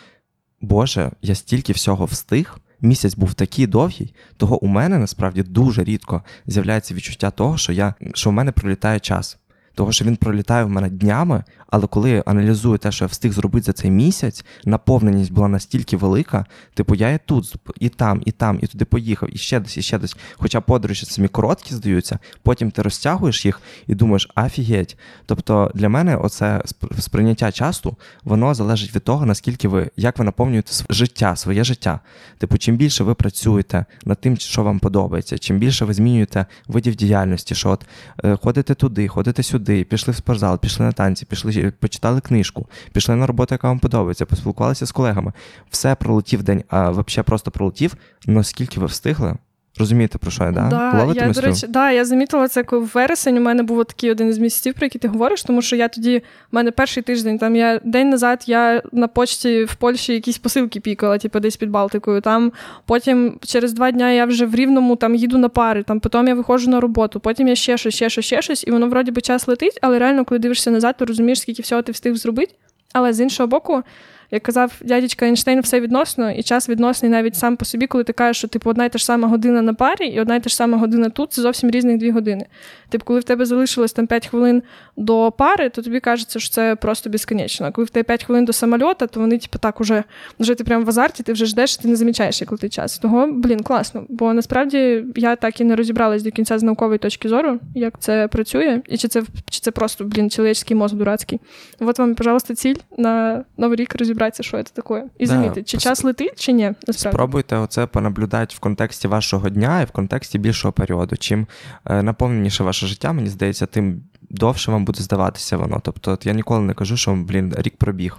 Боже, я стільки всього встиг. Місяць був такий довгий, того у мене насправді дуже рідко з'являється відчуття того, що я що в мене пролітає час того що він пролітає в мене днями, але коли аналізую те, що я встиг зробити за цей місяць, наповненість була настільки велика, типу я і тут, і там, і там, і туди поїхав, і ще десь, і ще десь. Хоча подорожі самі короткі здаються, потім ти розтягуєш їх і думаєш, афігеть. Тобто для мене оце сприйняття часу, воно залежить від того, наскільки ви, як ви наповнюєте життя, своє життя. Типу, чим більше ви працюєте над тим, що вам подобається, чим більше ви змінюєте видів діяльності, що от е, ходите туди, ходите сюди пішли в спортзал, пішли на танці, пішли, почитали книжку, пішли на роботу, яка вам подобається, поспілкувалися з колегами. Все пролетів день, а взагалі просто пролетів. Наскільки ви встигли? Розумієте, про що я, да? Да, я, до речі, да, я замітила це, коли в вересень у мене був такий один із місяців, про який ти говориш, тому що я тоді, в мене перший тиждень, там я день назад я на почті в Польщі якісь посилки пікала, типу десь під Балтикою. Там Потім через два дні я вже в Рівному там їду на пари, там потім я виходжу на роботу, потім я ще щось, ще щось, ще щось, і воно вроді би час летить, але реально, коли дивишся назад, то розумієш, скільки всього ти встиг зробити. Але з іншого боку, Як казав дядечка Ейнштейн, все відносно, і час відносний навіть сам по собі, коли ти кажеш, що типу одна й та ж сама година на парі, і одна й та ж сама година тут це зовсім різних дві години. Типу, коли в тебе залишилось там 5 хвилин до пари, то тобі кажеться, що це просто безконечно. А коли в тебе 5 хвилин до самольота, то вони, типу, так уже вже ти прям в азарті, ти вже ждеш, ти не замічаєш, як летить час. Того, блін, класно. Бо насправді я так і не розібралась до кінця з наукової точки зору, як це працює, і чи це чи це просто, блін, чоловічський мозок дурацький. От вам, пожалуйста, ціль на новий рік розібратися, що це таке. І замітити, чи час летить, чи ні. Насправді. Спробуйте оце понаблюдати в контексті вашого дня і в контексті більшого періоду. Чим е, наповненіше ваше життя, мені здається, тим довше вам буде здаватися воно. Тобто, от я ніколи не кажу, що блін, рік пробіг.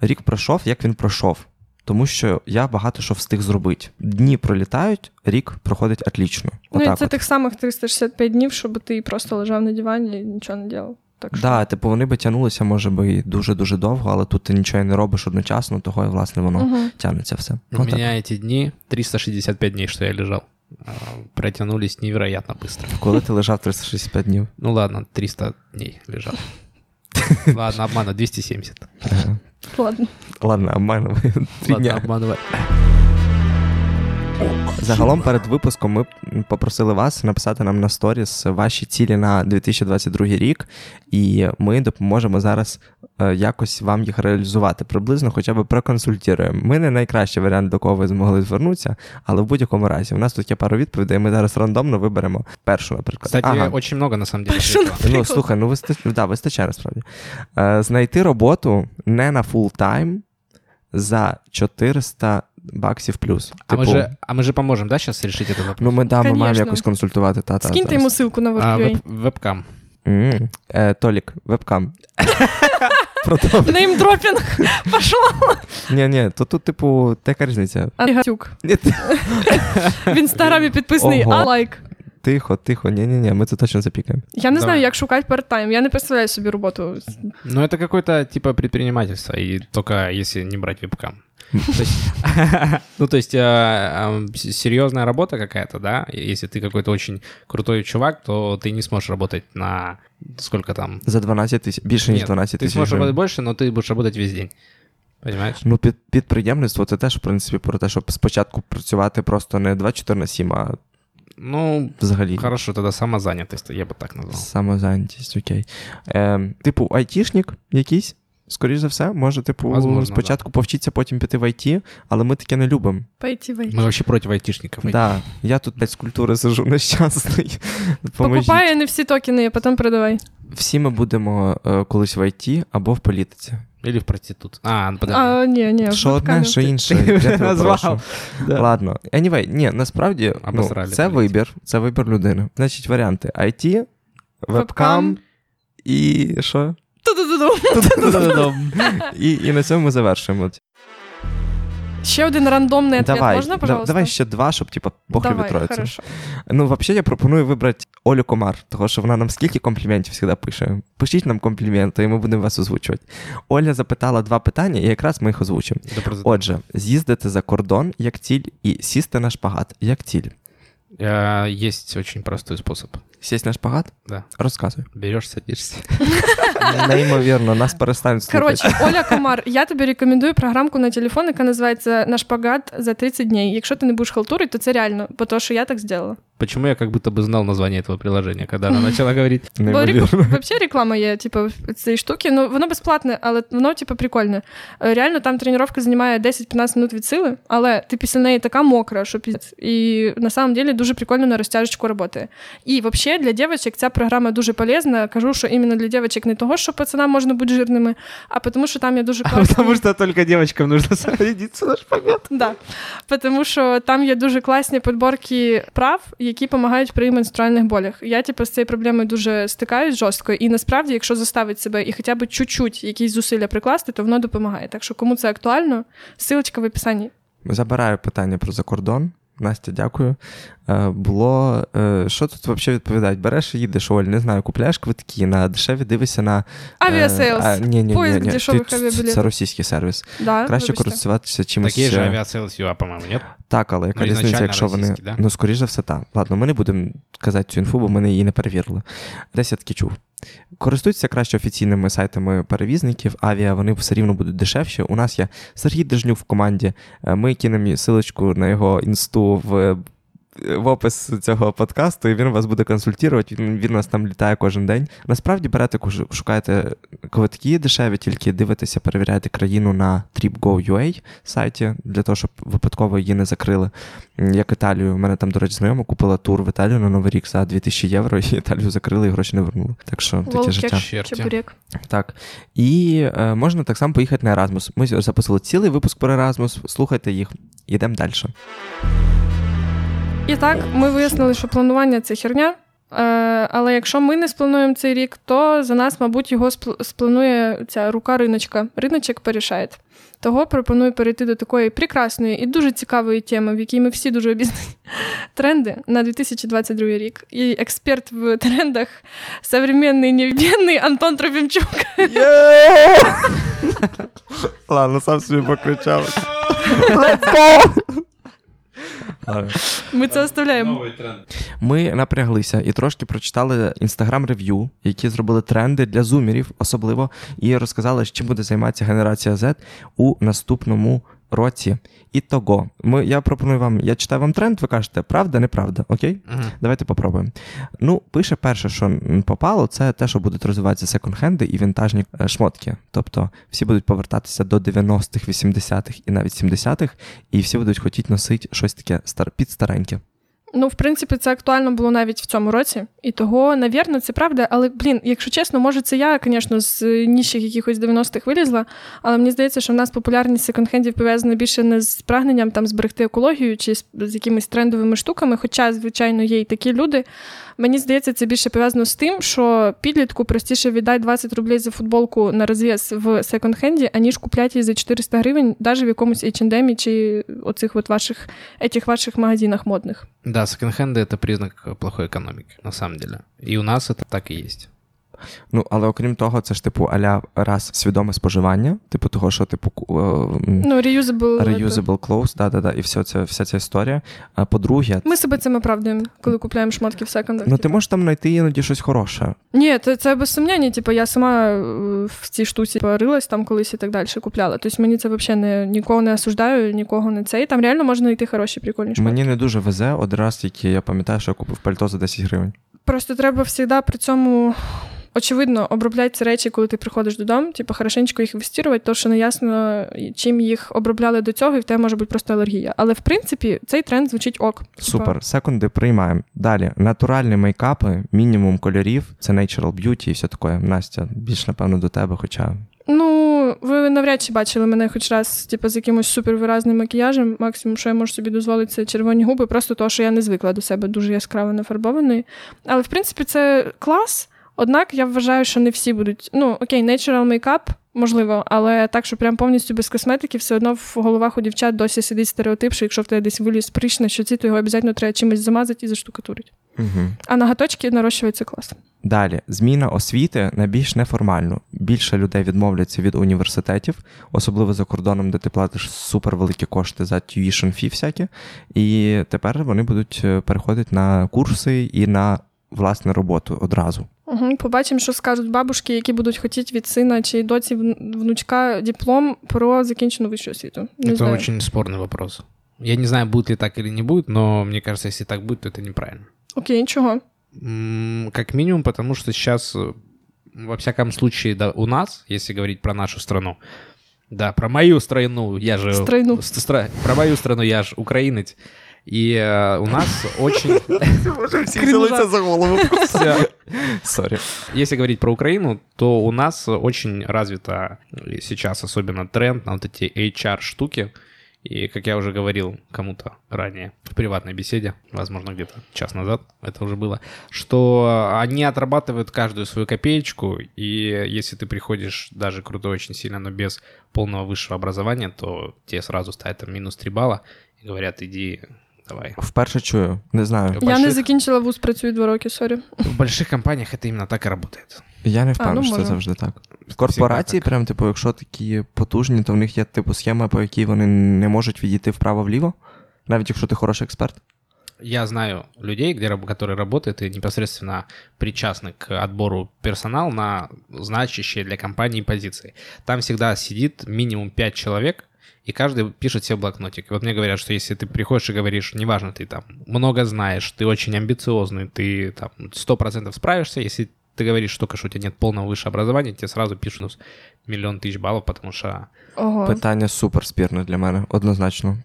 Рік пройшов, як він пройшов. Тому що я багато що встиг зробити. Дні пролітають, рік проходить отлично. Ну, Отак і це от. тих самих 365 днів, щоб ти просто лежав на дивані і нічого не робив. Так що... Да, типу вони би тягнулися, може би, дуже-дуже довго, але тут ти нічого не робиш одночасно, того і власне воно Угу. тягнеться все. У меня эти дни, 365 дней, что я лежал, а, протянулись невероятно быстро. Коли ти лежав 365 днів. Ну ладно, 300 дней лежал. Ладно, обману, 270. Ага. Ладно. Ладно, обмануй. Три Ладно, обманывай. Загалом перед випуском ми попросили вас написати нам на сторіс ваші цілі на 2022 рік, і ми допоможемо зараз е, якось вам їх реалізувати. Приблизно хоча б проконсультуємо. Ми не найкращий варіант, до кого ви змогли звернутися, але в будь-якому разі у нас тут є пару відповідей. Ми зараз рандомно виберемо першу, наприклад. Кстати, Ага. очень много на самом деле. Ответило. Ну, слухай, ну вистач... да, вистачає насправді. Е, знайти роботу не на full time за 400 баксів плюс. А мы же, а мы же поможем, да, сейчас решить этот вопрос? Ну, ми, да, ми маємо Конечно. якось консультувати. Та, та, Скиньте зараз. йому ссылку на А, WorkUA. веб- вебкам. М, Е, Толік, вебкам. Продовжуй. Неймдропінг пішов. Ні, ні, то тут, типу, така різниця. А Гатюк. Ні, ти- В інстаграмі підписаний, Ого. а лайк. Тихо, тихо, ні, ні, ні, ми це точно запікаємо. Я не Давай. знаю, як шукати парт-тайм. Я не представляю собі роботу. Ну, это какое-то типа предпринимательство, и только если не брать вебкам. То есть, ну, то есть, а, а, с- серьезная работа какая-то, да, и если ты какой-то очень крутой чувак, то ты не сможешь работать на сколько там. За 12 тисяч, більше ніж Нет, 12 ты тисяч. сможешь работать гривень. больше, но ты будешь работать весь день. Понимаешь? Ну, під, підприємництво це теж, в принципі, про те, щоб спочатку працювати просто не 24 на 7, а Ну, взагалі. хорошо, тогда самозанятость, я бы так назвал. Самозайнятість, окей. Е, типу, айтішник якийсь, скоріш за все, може, типу, Возможно, спочатку повчитися, потім піти в айті, але ми таке не любимо. Пойти в Мы вообще против айтишников. Да, я тут блядь, з культури сижу нещасний. Поможіть. Покупай NFT токени, а потім продавай. Всі ми будемо е, колись в айті або в політиці. Или в проститут. А, ну. А, ні, ні. Що одне, що інше. Я назвав. Да. Ладно. Anyway, ні, насправді ну, це вибір, це вибір людини. Значить, варіанти: IT, вебкам і що? І, і на цьому ми завершуємо. Ще один рандомний ответ Давай, можна, пожалуйста? давай ще два, щоб типа Бог Давай, любить троїцю. хорошо. Ну, взагалі, я пропоную вибрати Олю Комар, тому що вона нам скільки компліментів завжди пише. Пишіть нам компліменти, і ми будемо вас озвучувати. Оля запитала два питання, і якраз ми їх озвучимо. Отже, з'їздити за кордон як ціль, і сісти на шпагат як ціль. А, Есть очень простой способ. Сесть на шпагат? Да. Рассказывай. Берешь, садишься. Неймовірно, нас перестануть слухати. Коротше, Оля Комар, я тобі рекомендую програмку на телефон, яка називається «На шпагат за 30 днів. Якщо ти не будеш халтурити, то це реально, бо то, що я так зробила. Почему я как будто бы знал название этого приложения, когда она начала говорить? Бо Неймовірно. рек... взагалі реклама є, типу, цієї штуки. Ну, воно безплатне, але воно, типу, прикольне. Е, Реально, там тренування займає 10-15 минут від сили, але ти після неї така мокра, що піздець. І на самом деле дуже прикольно на розтяжечку працює. І взагалі для дівчаток ця програма дуже полезна. Кажу, що іменно для дівчаток не того, що пацанам можна бути жирними, а тому, що там є дуже класні... что только девочкам нужно садиться на шпагат. Да. Тому що там є дуже класні підборки прав, які допомагають при менструальних болях. Я, типу, з цією проблемою дуже стикаюсь жорстко, і насправді, якщо заставити себе і хоча б чуть-чуть якісь зусилля прикласти, то воно допомагає. Так що кому це актуально, силочка в описанні. Забираю питання про закордон. Настя, дякую. Е, було. Е, що тут взагалі відповідати? Береш і їдеш, Оль, не знаю, купляєш квитки на дешеві дивишся на. Aviasales. Е, ні, ні, Поиск ні, ні. дешевих Ти- авіабілетів. Це російський сервіс. Да, Краще вибачте. користуватися чимось. Такие же е, Aviasales UA, по-моему, нет? Так, але яка Ну, різниця, якщо вони. да? Ну, скоріш за все, так. Ладно, ми не будемо казати цю інфу, бо ми її не перевірили. Десь я таки чув. Користуйтеся краще офіційними сайтами перевізників, авіа, вони все рівно будуть дешевші. У нас є Сергій Дежнюк в команді. Е, Ми кинемо силочку на його інсту в. В опис цього подкасту, і він вас буде консультувати. Він, він нас там літає кожен день. Насправді берете, шукаєте квитки дешеві, тільки дивитеся, перевіряєте країну на trip.go.ua сайті для того, щоб випадково її не закрили. Як Італію, у мене там, до речі, знайома купила тур в Італію на Новий рік за 2000 євро, і Італію закрили і гроші не вернули. Так що таке Волк, життя. чебурек. Так. І е, можна так само поїхати на Еразмус. Ми записали цілий випуск про Еразмус. Слухайте їх. Йдемо далі. І так, ми вияснили, що планування це херня. Е, але якщо ми не сплануємо цей рік, то за нас, мабуть, його спл- спланує ця рука риночка. Риночок порішає. Того пропоную перейти до такої прекрасної і дуже цікавої теми, в якій ми всі дуже обізнані. Тренди на 2022 рік. І експерт в трендах современний невбєдний Антон Трофімчук. Ладно, сам собі покричав. Ми це оставляємо. Ми напряглися і трошки прочитали інстаграм-рев'ю, які зробили тренди для зумерів, особливо, і розказали, чим буде займатися генерація Z у наступному році. І того, ми, я пропоную вам, я читаю вам тренд, ви кажете, правда, неправда, окей? Мгм. Давайте попробуємо. Ну, пише перше, що попало, це те, що будуть розвиватися секонд-хенди і вінтажні е, шмотки. Тобто всі будуть повертатися до 90-х, 80-х і навіть 70-х, і всі будуть хотіти носити щось таке стар, підстареньке. Ну, в принципі, це актуально було навіть в цьому році, і того, навірно, це правда. Але, блін, якщо чесно, може, це я, звісно, з ніжчих якихось 90-х вилізла, але мені здається, що в нас популярність секонд-хендів пов'язана більше не з прагненням там зберегти екологію чи з, якимись трендовими штуками. Хоча, звичайно, є і такі люди. Мені здається, це більше пов'язано з тим, що підлітку простіше віддай 20 рублей за футболку на розв'яз в секонд-хенді, аніж куплять її за 400 гривень, навіть в якомусь H&M чи оцих от ваших, этих ваших магазинах модних. Да, секонд-хенды — это признак плохой экономики, на самом деле. И у нас это так и есть. Ну, але окрім того, це ж типу аля раз свідоме споживання, типу того, що типу е, Ну, reusable. reusable clothes, да, да, да, і все це, вся ця історія. А по-друге, Ми себе цим оправдуємо, коли купуємо шмотки в секондах. ну ти можеш там знайти іноді щось хороше. Ні, це, це без сумнівні. Типу, я сама е, в цій штуці порилась там колись і так далі купляла. Тобто мені це взагалі не нікого не осуждаю, нікого не цей. Там реально можна знайти хороші, прикольні шмотки. Мені не дуже везе один раз, тільки я пам'ятаю, що я купив пальто за 10 гривень. Просто треба завжди при цьому. Очевидно, обробляти ці речі, коли ти приходиш додому, типу, хорошенько їх вистірувати, то що не ясно, чим їх обробляли до цього, і в тебе може бути просто алергія. Але в принципі цей тренд звучить ок. Типа, Супер, секунди приймаємо. Далі, натуральні мейкапи, мінімум кольорів, це natural beauty і все таке. Настя, більш напевно до тебе, хоча. Ну, ви навряд чи бачили мене хоч раз, типу, з якимось супервиразним макіяжем. Максимум, що я можу собі дозволити, це червоні губи, просто тому, що я не звикла до себе дуже яскраво нафарбованої. Але в принципі це клас. Однак я вважаю, що не всі будуть. Ну, окей, natural makeup, можливо, але так, що прям повністю без косметики, все одно в головах у дівчат досі сидить стереотип, що якщо в тебе десь виліз прищ на щоці, то його обов'язково треба чимось замазати і заштукатурити. Угу. А ноготочки нарощується клас. Далі, зміна освіти на більш неформальну. Більше людей відмовляться від університетів, особливо за кордоном, де ти платиш супервеликі кошти за tuition fee всякі. І тепер вони будуть е, переходити на курси і на власне роботу одразу. Угу. Побачимо, що скажуть бабушки, які будуть хотіти від сина чи доці вн- внучка диплом про закінчену вищу освіту. Не это знаю. очень спорный вопрос. Я не знаю, будет ли так или не будет, но мне кажется, если так будет, то это неправильно. Окей, чого? М, Как минимум, потому что сейчас, э, во всяком случае, да, у нас, если говорить про нашу страну, да, про мою страну, я же... Страну. С- стра- Про мою страну, я же украинец. И э, у нас очень... за голову. Sorry. Если говорить про Украину, то у нас очень развита сейчас особенно тренд на вот эти HR-штуки. И, как я уже говорил кому-то ранее в приватной беседе, возможно, где-то час назад это уже было, что они отрабатывают каждую свою копеечку, и если ты приходишь даже крутой очень сильно, но без полного высшего образования, то тебе сразу ставят там минус 3 балла и говорят, иди давай. Вперше чую, не знаю. В Я не больших- закінчила вуз, працюю два роки, сорі. В больших компаниях это именно так и работает. Я не впевнений, ну, що це може. завжди так. В корпорації, так. прям, типу, якщо такі потужні, то в них є типу схема, по якій вони не можуть відійти вправо-вліво. Навіть якщо ти хороший експерт. Я знаю людей, где, раб- которые работают и непосредственно причастны к отбору персонала на значащие для компании позиции. Там всегда сидит минимум 5 человек, и каждый пишет себе блокнотик. И вот мне говорят, что если ты приходишь и говоришь, неважно, ты там много знаешь, ты очень амбициозный, ты там 100% справишься, если ты говоришь только, что у тебя нет полного высшего образования, тебе сразу пишут ну, миллион тысяч баллов, потому что Ого. Питання супер спірне для мене, однозначно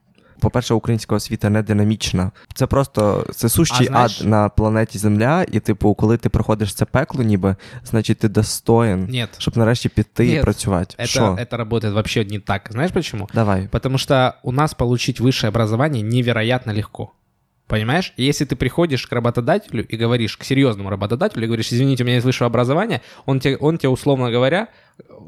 По-перше, українська освіта не динамічна. Це просто це сущий А знаєш- ад на планеті Земля, і, типу, коли ти проходиш це пекло, ніби, значить ти достоин, нет, щоб нарешті піти і Ні, працювати. это, Що? это работает вообще не так. Знаешь почему? Давай. Потому что у нас получить высшее образование невероятно легко. Понимаешь? И если ты приходишь к работодателю и говоришь, к серьезному работодателю, и говоришь, извините, у меня есть высшее образование, он тебе, он тебе условно говоря,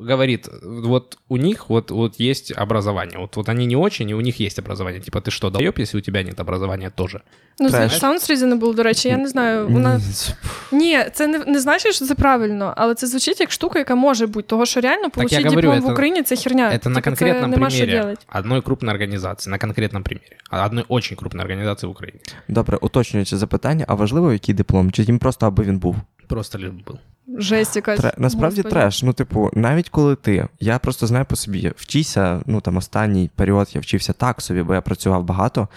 говорит, вот у них вот, вот есть образование, вот, вот они не очень, и у них есть образование. Типа, ты что, долб, если у тебя нет образования тоже? Ну, Треш. sounds reasonable, до речі, я не знаю. У нас... Ні, це не, не значить, що це правильно, але це звучить як штука, яка може бути. Того, що реально я получити говорю, диплом в это- Україні це херня. Это на Типу, конкретном це нема що примере делать. одной крупной организации, на конкретном примере, одной очень крупной организации в Украине. Добре, уточнюючи запитання, а важливо, який диплом? Чи їм просто аби він був? Просто лишь был. Жесть якась. Тре... Насправді Господи. треш. Ну, типу, навіть коли ти, я просто знаю по собі, вчися, ну там останній період я вчився так собі, бо я працював багато.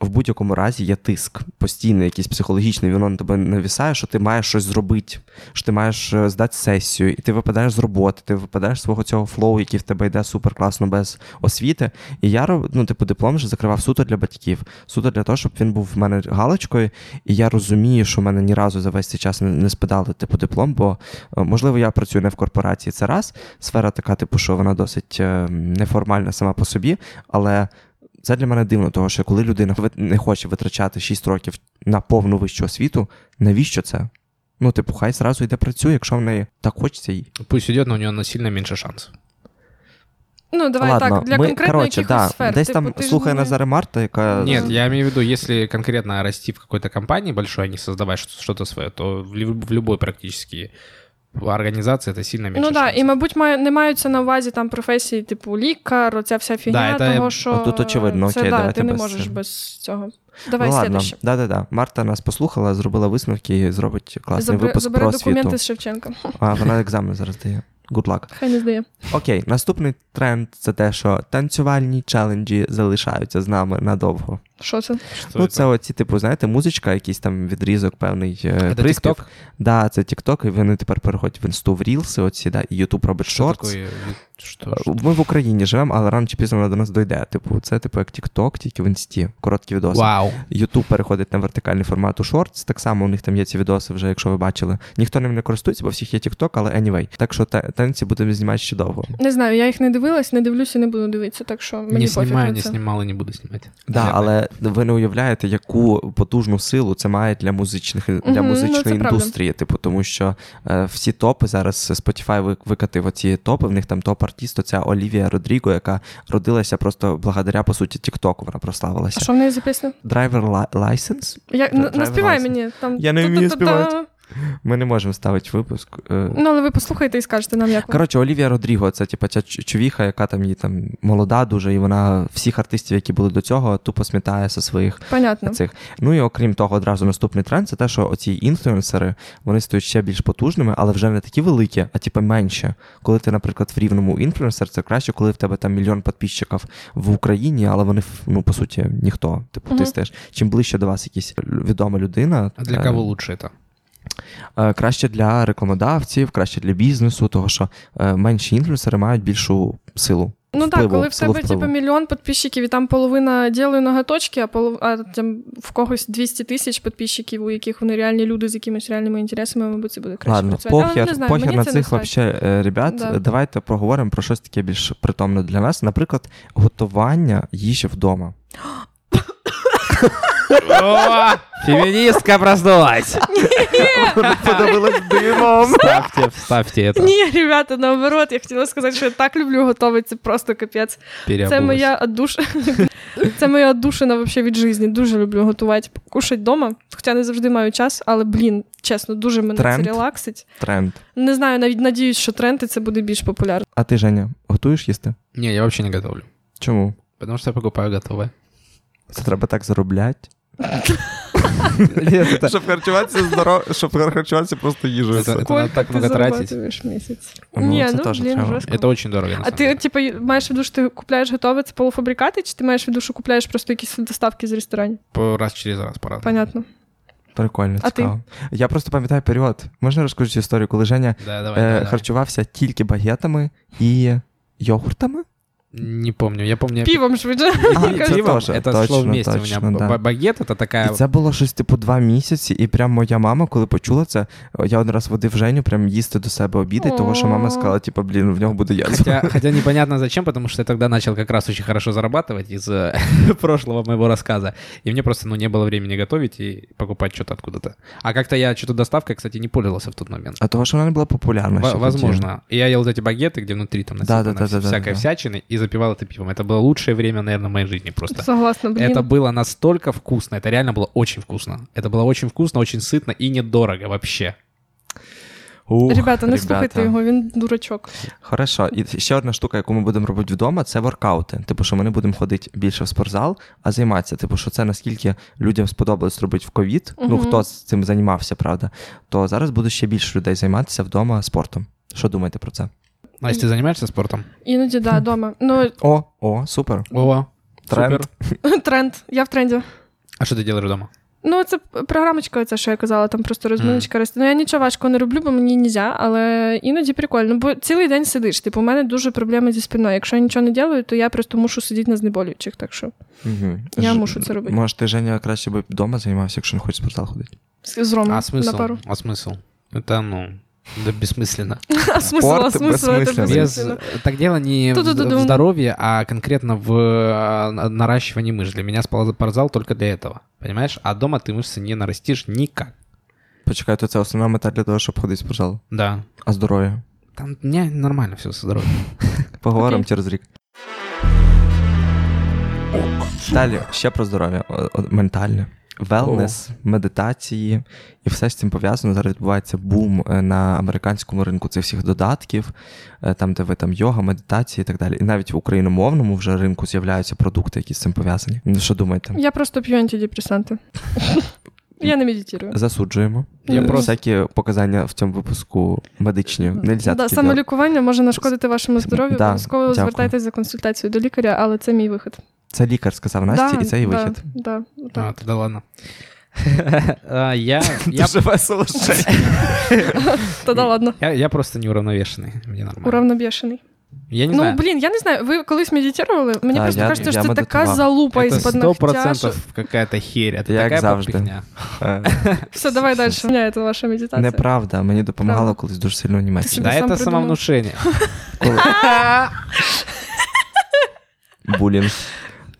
В будь-якому разі є тиск, постійний, якийсь психологічний, він на тебе навісає, що ти маєш щось зробити, що ти маєш е, здати сесію, і ти випадаєш з роботи, ти випадаєш з свого цього flow, який в тебе йде супер класно без освіти. І я ну, типу, диплом вже закривав суто для батьків, суто для того, щоб він був в мене галочкою. І я розумію, що в мене ні разу за весь цей час не, спитали типу диплом, бо е, можливо я працюю не в корпорації. Це раз. Сфера така, типу, що вона досить е, неформальна сама по собі, але. Це для мене дивно, тому що коли людина не хоче витрачати 6 років на повну вищу освіту, навіщо це? Ну, типу, хай зразу йде працює, якщо в неї так хочеться їй. Пусть идет, но у нього насильно менше шансов. Ну, давай Ладно, так, для ми, конкретно коротше, якихось да, сфер. десь типу, там ти ж слухає не- Назаре Марта, яка Нет, я имею в виду, если конкретно расти в какой-то компании большой, а не создавать что- что-то свое, то в, в любой практически организации это сильно меньше Ну так, да, і, мабуть, має, не маються на увазі там професії, типу лікар, оця вся фігня, Да, це- того, що Тут очевидно, це, окей, да, давайте ти не без можеш без цього. Давай ну, ладно, да-да-да. Марта нас послухала, зробила висновки і зробить класний Забери, випуск забери про документи освіту. з Шевченка. А вона екзамен зараз дає. Good luck. Хай не здає. Окей, наступний тренд це те, що танцювальні челенджі залишаються з нами надовго. Що це? Ну, это? це оці, типу, знаєте, музичка, якийсь там відрізок певний е, приспів. TikTok? Да, це TikTok, і вони тепер переходять в інсту в Рілси, оці, да, і YouTube робить Shorts. Что, что? Ми в Україні живемо, але рано чи пізно вона до нас дойде. Типу, це типу як TikTok, тільки в інсті. Короткі відоси. Вау. YouTube переходить на вертикальний формат у Shorts. Так само у них там є ці відоси, вже якщо ви бачили. Ніхто ним не користується, бо всіх є TikTok, але anyway. Так що та- танці будемо знімати ще довго. Не знаю, я їх не дивилась, не дивлюся, не буду дивитися, так що мені Не пофіг снимаю, на не це. снимал и не буду снимать. Да, Наверное. Ви не уявляєте, яку потужну силу це має для музичних для музичної ну, музичної правда. індустрії. Типу, тому що е, всі топи зараз Spotify ви- викатив оці топи. В них там топ-артіст, оця Олівія Родріго, яка родилася просто благодаря по суті Тіктоку. Вона прославилася. А що в неї за пісня? Driver li- license? Я, Driver наспівай license. мені. Там, Я не вмію співати. Ми не можемо ставити випуск. Е, Ну, але ви послухайте і скажете нам, як. Коротше, Олівія Родріго, це типа ця ч- чувіха, яка там її там молода дуже, і вона всіх артистів, які були до цього, тупо смітає зі своїх Понятно. цих. Ну і окрім того, одразу наступний тренд це те, що оці інфлюенсери вони стають ще більш потужними, але вже не такі великі, а типу менше. Коли ти, наприклад, в рівному інфлюенсер, це краще, коли в тебе там мільйон підписчиків в Україні, але вони ну по суті ніхто. Типу, ти Мгм. стаєш. Чим ближче до вас якась відома людина, А для е, кого лучше это? Е, краще для рекламодавців, краще для бізнесу, того що е, менші інфлюенсери мають більшу силу. Ну так, коли в тебе типу, мільйон підписчиків, і там половина ділає ноготочки, а, полов... а там в когось 200 тисяч підписчиків, у яких вони реальні люди з якимись реальними інтересами, мабуть, це буде краще Ладно, похер, знаю, похер на цих вообще, е, ребят. Да. Давайте проговоримо про щось таке більш притомне для нас. Наприклад, готування їжі вдома. Феминистка проснулась. Димом. Вставьте, вставьте это. Ні, ребята, наоборот, я хотіла сказати, що я так люблю готувати, це просто капець. Це моя отдуш... Це моя отдушина вообще від житті. Дуже люблю готувати, кушати вдома. Хоча не завжди маю час, але, блін, чесно, дуже мене Тренд? це релаксить. Тренд. Не знаю, навіть надіюсь, що тренд і це буде більш популярно. А ти, Женя, готуєш їсти? Не, я вообще не готовлю. Чому? Потому что я покупаю готовое. Це треба так заробляти. Это- Щоб харчуватися здорово, щоб харчуватися просто їжею. Це- Сколько надо так много тратить. зарабатуєш? Ну, Ні, це ну, блін, Это очень дорого, на А самом ти, деле. типу, маєш в виду, що ти купляєш готове, це полуфабрикати, чи ти маєш в виду, що купляєш просто якісь доставки з ресторанів? По- Раз через раз пора. Понятно. Прикольно, А ти? цікаво. Я просто пам'ятаю період. Можна розкажу цю історію, коли Женя Да, давай, е, давай, давай. харчувався тільки багетами і йогуртами? Не помню. Я помню... Півом швидше. А, Не це пивом, теж, это точно, шло вместе у точно, меня. да. Ба- Багет это такая... І це було щось типу два місяці, і прям моя мама, коли почула це, я один раз водив Женю прям їсти до себе обіди, того що мама О. сказала, типу, блін, в нього буде язва. Хотя, хотя непонятно зачем, потому что я тогда начал как раз очень хорошо зарабатывать из э, прошлого моего рассказа. И мне просто ну, не было времени готовить и покупать что-то откуда-то. А как-то я что-то доставкой, кстати, не пользовался в тот момент. А того, що вона не була популярна. Во- ще тоді. возможно. И я ел вот эти багеты, где внутри там Да, насыпано да, да, да, да, всякой да. всячины, и запивал это пивом. Это было лучшее время, наверное, в моей жизни просто. Согласна, блін. Это было настолько вкусно, это реально было очень вкусно. Это было очень вкусно, очень сытно и недорого вообще. Ух, Ребята, не ребята. слухайте його, він дурачок. Хорошо. І ще одна штука, яку ми будемо робити вдома, це воркаути. Типу, що ми не будемо ходити більше в спортзал, а займатися. Типу, що це наскільки людям сподобалось робити в ковід, ну Мгм. хто з цим займався, правда, то зараз буде ще більше людей займатися вдома спортом. Що думаєте про це? Настя, ты занимаешься спортом? Іноді, да, вдома. Ну, О, о, супер. О, Тренд. супер. тренд. Я в тренді. А что ты делаешь дома? Ну, це програмочка, це що я казала, там просто розминочка росте. Ну, я нічого важкого не роблю, бо мені нельзя, але іноді прикольно. Бо цілий день сидиш. Типу, у мене дуже проблеми зі спиною. Якщо я нічого не делаю, то я просто мушу сидіти на знеболюючих. Так що Угу. Я мушу це робити. Може, ти Женя краще би вдома займався, якщо не хочеш в спортзал ходити. з з Ромою А на смысл? пару. А смысл? Это, ну, Да бессмысленно. А смисл, а безсмисленно. Без, безсмисленно. так дело не в, здоровье, а конкретно в э, наращивании мышц. Для меня спортзал только для этого. Понимаешь? А дома ты мышцы не нарастишь никак. Почекай, то це основна мета для того, щоб ходити в спортзал. Да. А здоров'я? Там у меня нормально все со здоровьем. Поговоримо Окей. через рік. Далі ще про здоров'я о- ментальне. Велнес, медитації і все з цим пов'язано. Зараз відбувається бум е, на американському ринку цих всіх додатків, е, там, де ви там йога, медитації і так далі. І навіть в україномовному вже ринку з'являються продукти, які з цим пов'язані. Ну, Що думаєте? Я просто п'ю антидепресанти. Я не медитую. Засуджуємо. Я Е, просто- Всякі показання в цьому випуску медичні. Нельзя Да, самолікування може нашкодити вашому здоров'ю. Обов'язково дякую. звертайтеся за консультацією до лікаря, але це мій вихід. Це лікар сказав Насті, і це її вихід. Да, да, А, так. тогда ладно. А, Я, я, Дуже весело ще. Тоді ладно. я, я просто неуравновешенный. Мне нормально. Уравнобішений. Я не Ну, знаю. блін, я не знаю, ви колись медитували? Мені Да, просто я- кажеться, я що це така медитував. залупа Это із-под сто ногтя. що- процентов какая-то херь. Это Як такая завжди. подпихня. Е, Все, давай далі. У мене це ваша медитація. Неправда, мені допомагало Правда. колись дуже сильно Німеччина. Ти Да, сам это придумал. самовнушение. Булінг.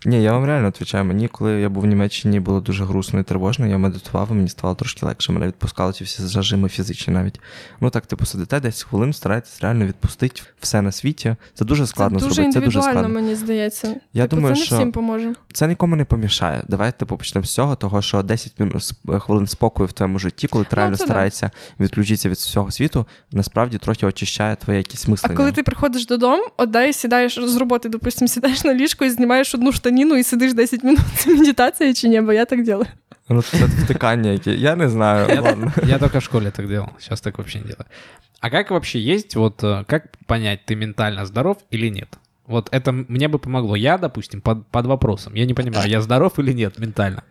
Ні, я вам реально відповідаю. Мені, коли я був в Німеччині, було дуже грустно і тривожно, я медитував, і мені ставало трошки легше. Мене відпускали ці всі зажими фізичні навіть. Ну так, типу, сидите 10 хвилин, стараєтесь реально відпустити все на світі. Це дуже складно це дуже зробити. Це дуже складно. мені здається. Я Типу, думаю, це не що- всім поможе. Це нікому не помішає. Давайте типу, почнемо з цього, того що 10 мін- хвилин спокою в твоєму житті, коли ти Ну, реально це да. стараєшся відключитися від всього світу, насправді трохи очищає твоє якісь А коли ти приходиш додому, отдай, сідаєш з роботи, допустим, сідаєш на ліжко і знімаєш одну штаніну і сидиш 10 минут. Це медитація чи ні? Бо я так делаю. Ну, це втикання, яке. Я не знаю. Я, Ладно. я только в школе так делал. Сейчас так вообще не делаю. А как вообще есть, вот э, как понять, ты ментально здоров или нет? Вот это мне бы помогло. Я, допустим, под, под вопросом. Я не понимаю, я здоров или нет ментально.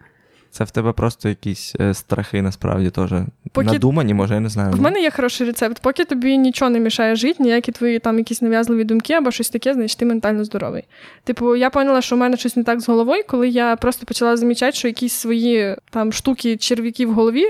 Це в тебе просто якісь е, страхи насправді теж Поки- надумані, може, я не знаю. В мене є хороший рецепт. Поки тобі нічого не мішає жити, ніякі твої там якісь нав'язливі думки або щось таке, значить ти ментально здоровий. Типу, я поняла, що в мене щось не так з головою, коли я просто почала замічати, що якісь свої там штуки черв'яки в голові.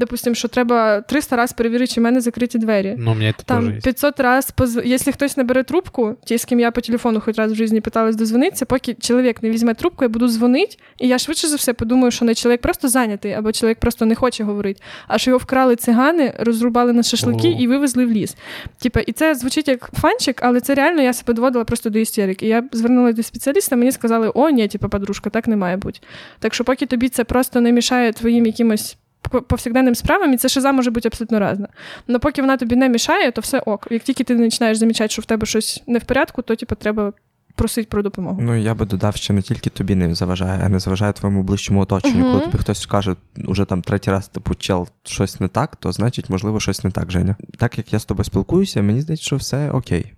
Допустим, що треба 300 разів перевірити, чи в мене закриті двері. Но у меня это тоже Там есть. 500 раз, поз... якщо хтось не бере трубку, ті, з ким я по телефону хоч раз в житті питалась дозвонитися, поки чоловік не візьме трубку, я буду дзвонити, і я швидше за все подумаю, що не чоловік просто зайнятий, або чоловік просто не хоче говорити, а що його вкрали цигани, розрубали на шашлики О. і вивезли в ліс. Типа, і це звучить як фанчик, але це реально я себе доводила просто до істерики. І я звернулася до спеціаліста, мені сказали, о, ні, типа, подружка, так не має бути. Так що, поки тобі це просто не мішає твоїм якимось. По- Повсякденним справам, і це шиза може бути абсолютно різна. Але поки вона тобі не мішає, то все ок. Як тільки ти починаєш замічати, що в тебе щось не в порядку, то типу, треба просити про допомогу. Ну я би додав, що не тільки тобі не заважає, а не заважає твоєму ближчому оточенню. Мгм. Коли тобі хтось скаже, уже там третій раз, типу, чел, щось не так, то значить, можливо, щось не так, Женя. Так як я з тобою спілкуюся, мені здається, що все окей.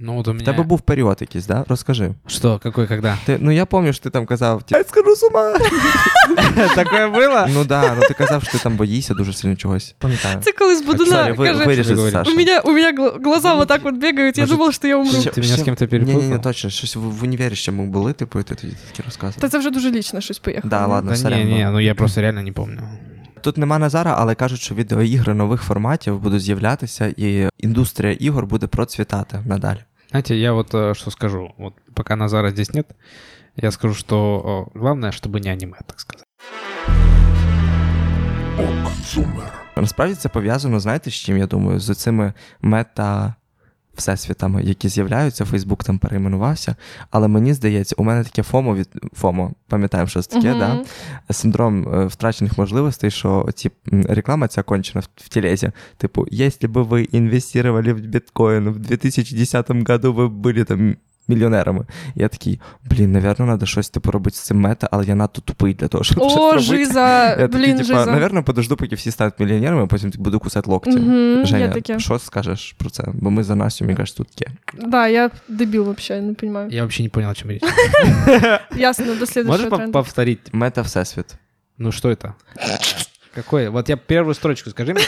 Ну, вот у В меня... тебе був період якийсь, да? Розкажи. Что, какой, когда? Ти, ну я пам'ятаю, що ти там казав, я скажу з ума. Такое было? Ну да, ну ти казав, що ти там боїшся дуже сильно чогось. Пам'ятаю. Це коли з Будуна Сорі, ви, каже, виріжи, говориш? Саша. у меня, у меня гл- глаза вот так вот бегают, я Может, думала, что я умру. Ще- Ты меня с ще- кем-то Ні, ні, ні, перепутал? точно. Щось в, в універі ще ми були, типу, і ти тоді такі розказував. Та це вже дуже лічно щось поїхало. Да, ладно, Да сорян, не, не, ну. ну я просто реально не помню. Тут нема Назара, але кажуть, що відеоігри нових форматів будуть з'являтися, і індустрія ігор буде процвітати надалі. Знаете, я вот что скажу. Вот пока Назара здесь нет, я скажу, что главное, чтобы не аниме, так сказать. Насправді це пов'язано, знаєте, з чим я думаю? З цими мета. Всесвітами, які з'являються, Фейсбук там перейменувався. Але мені здається, у мене таке FOMO від FOMO, пам'ятаємо, що це таке, Мгм. да? синдром е, втрачених можливостей, що ці реклама ця кончена в, в телезі. Типу, якщо б ви інвестували в біткоін в 2010 году, ви б були там мільйонерами. Я такий, блін, навірно, треба щось типу робити з цим мета, але я надто тупий для того, щоб щось О, робити. жиза, Я блін, типа, жиза. навірно, подожду, поки всі стануть мільйонерами, а потім буду кусати локті. Є Женя, таке. що скажеш про це? Бо ми за Настю, мені кажуть, тут є. Да, я дебил вообще, не понимаю. Я вообще не понял, о чем речь. Ясно, до следующего Можешь тренда. повторить? Мета Всесвіт. Ну что это? Какое? Вот я первую строчку скажи мне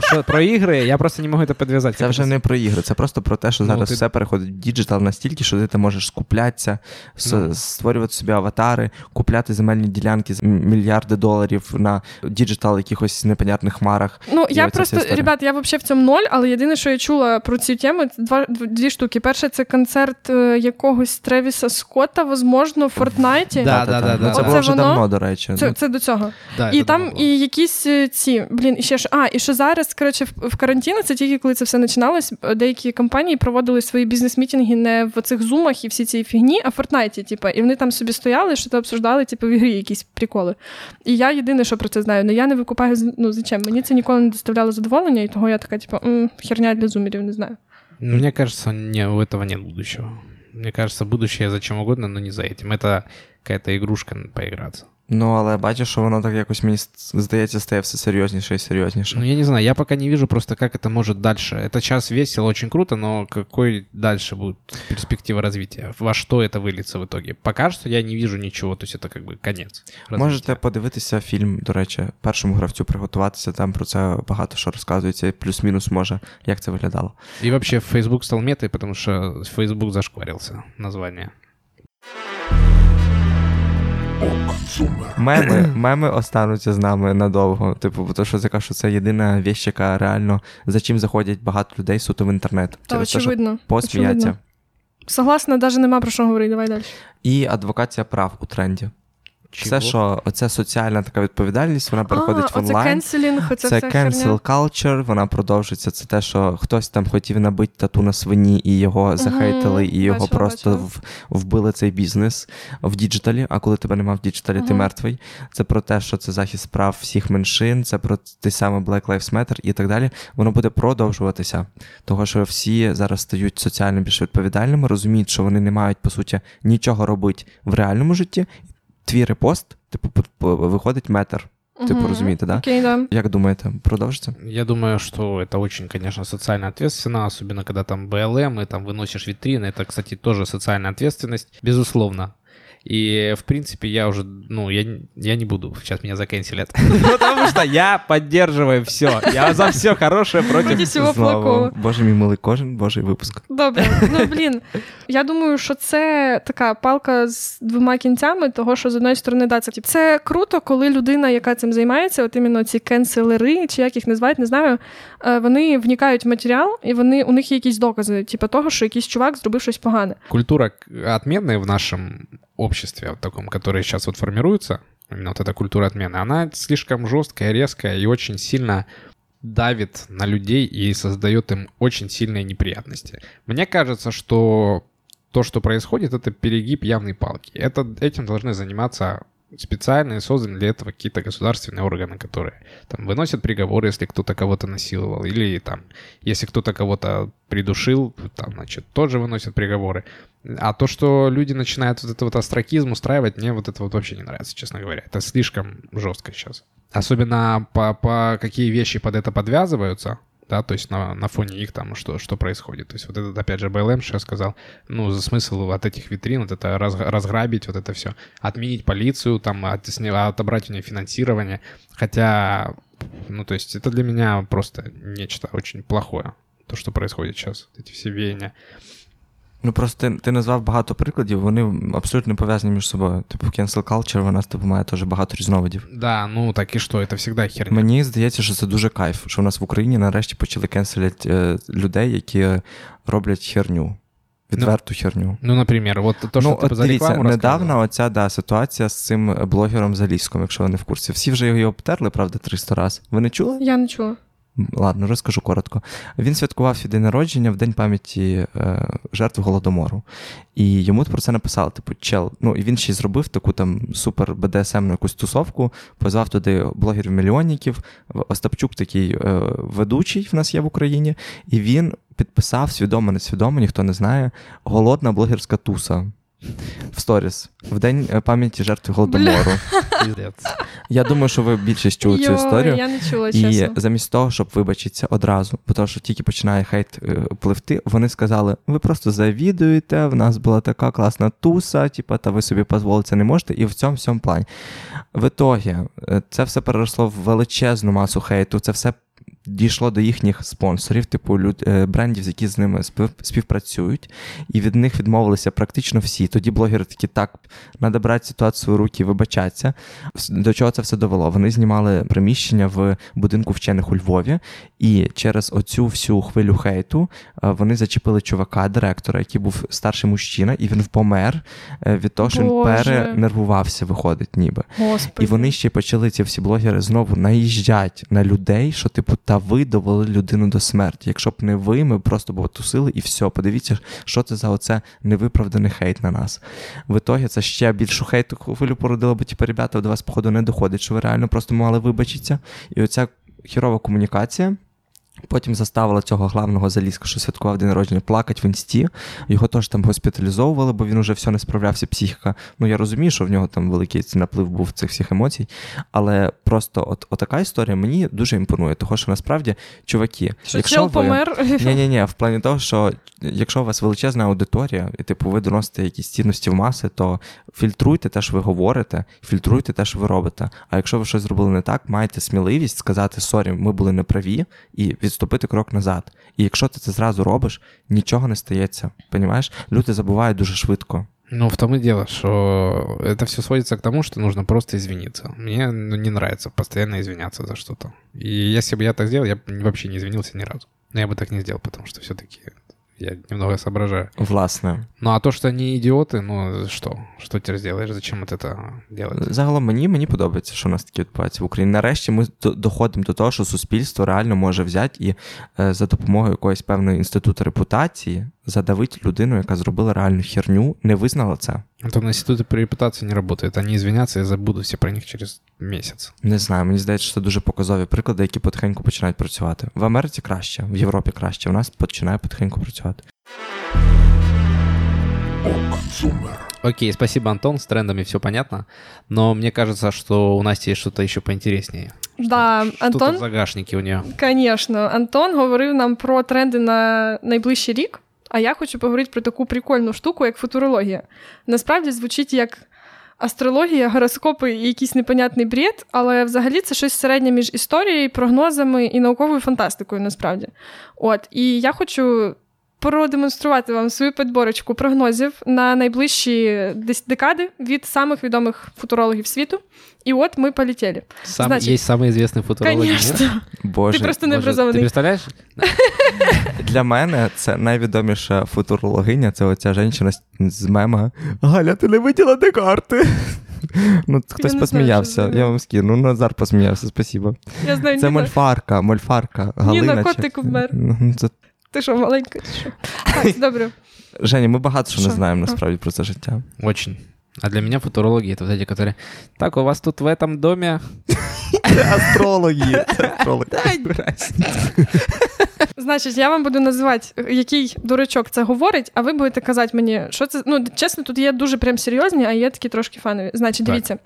что- про игры, я просто не могу это подвязать. Це Как вже это- не про ігри, це просто про те, що Ну, зараз ти- все переходить в діджитал настільки, що ти там можеш скуплятися, с- Ну. створювати собі аватари, купляти земельні ділянки з м- мільярди доларів на діджитал якихось непонятних хмарах. Ну, І я оця просто, вся історія. ребят, я взагалі в цьому ноль, але єдине, що я чула про цю тему, це два, дв- дві штуки. Перше, це концерт е, якогось Тревіса Скотта, возможно, в Фортнайті. Да, Та-та-та. да, да, Ну, да. Це Оце було вже воно? давно, до речі. Це, Ну, це до цього. Да, і это там давно было. і якісь е, ці, блін, і ще ж. А, і що зараз, коротше, в, в карантині, це тільки коли це все починалось, е, деякі компанії проводили свої бізнес-мітинги не в цих зумах і всі ці фігні, а в Фортнайті, типу, і вони там собі стояли, що то обсуждали, типу, в ігрі якісь приколи. І я єдине, що про це знаю, але я не викупаю, з- ну, зачем? Мені це ніколи не доставляло задоволення, і того я така, типу, «М, херня для зумерів, не знаю. Ну, Мне кажется, не, у этого нет будущего. Мне кажется, будущее за чем угодно, но не за этим. Это какая-то игрушка поиграться. Ну, але бачиш, що воно так якось мені с- здається стає все серйозніше і серйозніше. Ну, я не знаю, я пока не вижу просто, как это может дальше. Это сейчас весело, очень круто, но какой дальше будет перспектива развития? Во что это выльется в итоге? Пока что я не вижу ничего, то есть это как бы конец. развития. Можете подивитися фільм, до речі, першому гравцю приготуватися, там про це багато що розказується, і плюс-мінус може, як це виглядало. И вообще Facebook стал метой, потому что Facebook зашкварился название. Меми, меми остануться з нами надовго. Типу, бо то, що я кажу, що це єдина віч, яка реально за чим заходять багато людей суто в інтернет. Та Через те, очевидно. посміяться. очевидно. Согласна, навіть нема про що говорити, давай далі. І адвокація прав у тренді. Чего? Все, що оце соціальна така відповідальність, вона переходить а, в онлайн. canceling, оце Це cancel culture, вона продовжується. Це те, що хтось там хотів набити тату на свині, і його захейтили, і його бачила, просто в, вбили цей бізнес в digital і. А коли тебе нема в digital і, ти мертвий. Це про те, що це захист прав всіх меншин, це про те саме Black Lives Matter і так далі. Воно буде продовжуватися. Того, що всі зараз стають соціально більш відповідальними, розуміють, що вони не мають по суті нічого робити в реальному житті. Твій репост, типу, по- по- виходить метр. Типу, Мгм. розумієте, да? Окей, да. Як думаєте, продовжиться? Я думаю, что это очень, конечно, социально ответственно, особенно когда там БЛМ и там выносишь витрины. Это, кстати, тоже социальная ответственность, безусловно. И, в принципе, я уже, ну, я, не- я не буду, сейчас меня заканчелят. Потому что я поддерживаю все. Я за все хорошее Проти против... всього плохого. Боже мій милий, кожен божий випуск. Добре, ну блін. Я думаю, що це така палка з двома кінцями, того, що з одної сторони, да, це, це круто, коли людина, яка цим займається, от іменно ці кенселери, чи як їх називають, не знаю, вони вникають в матеріал, і вони у них є якісь докази, типу того, що якийсь чувак зробив щось погане. Культура к- отменная в нашем обществе, вот таком, которое сейчас вот формируется, именно вот эта культура отмены, она слишком жесткая, резкая и очень сильно давит на людей и создает им очень сильные неприятности. Мне кажется, что то, что происходит, это перегиб явной палки. Это, этим должны заниматься специальные, созданы для этого какие-то государственные органы, которые там выносят приговор, если кто-то кого-то насиловал, или там, если кто-то кого-то придушил, там, значит, тоже выносят приговоры. А то, что люди начинают вот этот вот астракизм устраивать, мне вот это вот вообще не нравится, честно говоря. Это слишком жестко сейчас. Особенно по, по какие вещи под это подвязываются, да, то есть на, на фоне их там что, что происходит. То есть вот этот, опять же, БЛМ сейчас сказал, ну, смысл от этих витрин, вот это раз, разграбить, вот это все, отменить полицию, там, от, отобрать у нее финансирование, хотя, ну, то есть это для меня просто нечто очень плохое, то, что происходит сейчас, эти все веяния. Ну просто ти, ти назвав багато прикладів, вони абсолютно пов'язані між собою. Типу, cancel culture, вона типу, має теж багато різновидів. Да, ну так і що, це завжди херня. Мені здається, що це дуже кайф, що в нас в Україні нарешті почали кенселять е, людей, які роблять херню. Відверту ну, херню. Ну, наприклад, от то, що ну, ти от, за дивіться, недавно оця да, ситуація з цим блогером Заліськом, якщо ви не в курсі. Всі вже його обтерли, правда, 300 разів. Ви не чули? Я не чула. Ладно, розкажу коротко. Він святкував свій день народження в день пам'яті е, жертв голодомору. І йому про це написали: типу, чел. Ну і він ще й зробив таку там супер БДСМну якусь тусовку, позвав туди блогерів-мільйонників. Остапчук такий е, ведучий в нас є в Україні, і він підписав свідомо, несвідомо, ніхто не знає, голодна блогерська туса в сторіс в день е, пам'яті жертв голодомору. Я думаю, що ви більшість чули цю історію. Я не чула, І чесно. замість того, щоб вибачитися одразу, бо тому що тільки починає хейт е, пливти, вони сказали: ви просто завідуєте, в нас була така класна туса, типа, та ви собі дозволити не можете, і в цьому всьому плані. В ітогі е, це все переросло в величезну масу хейту, це все дійшло до їхніх спонсорів, типу люд, е, брендів, які з ними співпрацюють, і від них відмовилися практично всі. Тоді блогери такі так, треба брати ситуацію в руки, вибачатися. До чого це все довело? Вони знімали приміщення в будинку вчених у Львові, і через оцю всю хвилю хейту е, вони зачепили чувака, директора, який був старший мужчина, і він помер е, від того, що він перенервувався, виходить, ніби. Господи. І вони ще почали ці всі блогери знову наїжджати на людей, що типу та ви довели людину до смерті. Якщо б не ви, ми просто б тусили і все. Подивіться, що це за оце невиправданий хейт на нас. В ітогі це ще більшу хейту хвилю породило, бо типу, ребята до вас, походу, не доходить, що ви реально просто мали вибачитися. І оця хірова комунікація. Потім заставила цього главного залізка, що святкував день народження, плакати в інсті. Його теж там госпіталізовували, бо він уже все не справлявся, психіка. Ну я розумію, що в нього там великий наплив був цих всіх емоцій. Але просто от, отака історія мені дуже імпонує, тому що насправді, чуваки, що якщо ви... помер. Ні, ні, ні, в плані того, що якщо у вас величезна аудиторія, і типу ви доносите якісь цінності в маси, то фільтруйте те, що ви говорите, фільтруйте те, що ви робите. А якщо ви щось зробили не так, маєте сміливість сказати Sorry, ми були неправі, і відступити крок назад. І якщо ти це зразу робиш, нічого не стається. Понімаєш? Люди забувають дуже швидко. Ну, в том и дело, что это все сводится к тому, что нужно просто извиниться. Мне ну, не нравится постоянно извиняться за что-то. И если бы я так сделал, я бы вообще не извинился ни разу. Но я бы так не сделал, потому что все-таки я немного соображаю. Власне. Ну, а то, що вони ідіоти, ну що? Що ти зробиш? Зачем це робити? Загалом мені мені подобається, що у нас такі відбувається в Україні. Нарешті ми доходимо до того, що суспільство реально може взяти і е, за допомогою якоїсь певної інституту репутації задавити людину, яка зробила реальну херню, не визнала це. То на інституті при репутації не працює. Вони звиняться і забудуться про них через місяць. Не знаю, мені здається, що це дуже показові приклади, які потихеньку починають працювати. В Америці краще, в Європі краще. В нас починає потихеньку працювати. Окей, спасибо, Антон. С трендами все понятно. Но мне кажется, что у Насти есть что-то еще поинтереснее. Да, что Антон... в загашнике у нее. Конечно. Антон говорив нам про тренди на найближчий рік. А я хочу поговорити про таку прикольну штуку, як футурологія. Насправді звучить як астрологія, гороскопи і якийсь непонятний бред, але взагалі це щось середнє між історією, прогнозами і науковою фантастикою, насправді. От, і я хочу. Продемонструвати вам свою підборочку прогнозів на найближчі декади від самих відомих футурологів світу. І от ми полетіли. Сам, Значить, Є самий відомий футуролог. Конечно. Боже, Ти просто не образований. Ти представляєш? Для мене це найвідоміша футурологиня, це оця жінка з мема. Галя, ти не виділа Декарти? Ну, Хтось посміявся. Знаю, я вам скину. Ну, Назар посміявся, спасибо. Я знаю, Це мольфарка, мольфарка. Галина. Ніна, котик вмер. Ну, це... Ти що, маленька, чи що? Так, добре. Женя, ми багато що, що? не знаємо насправді про це життя. Очень. А для меня футурологи это вот эти, которые... Так, у вас тут в этом доме... Астрологи. Значить, я вам буду називати, який дурачок це говорить, а ви будете казати мені, що це. Ну, чесно, тут є дуже прям серйозні, а є такі трошки фанові. Значить, дивіться,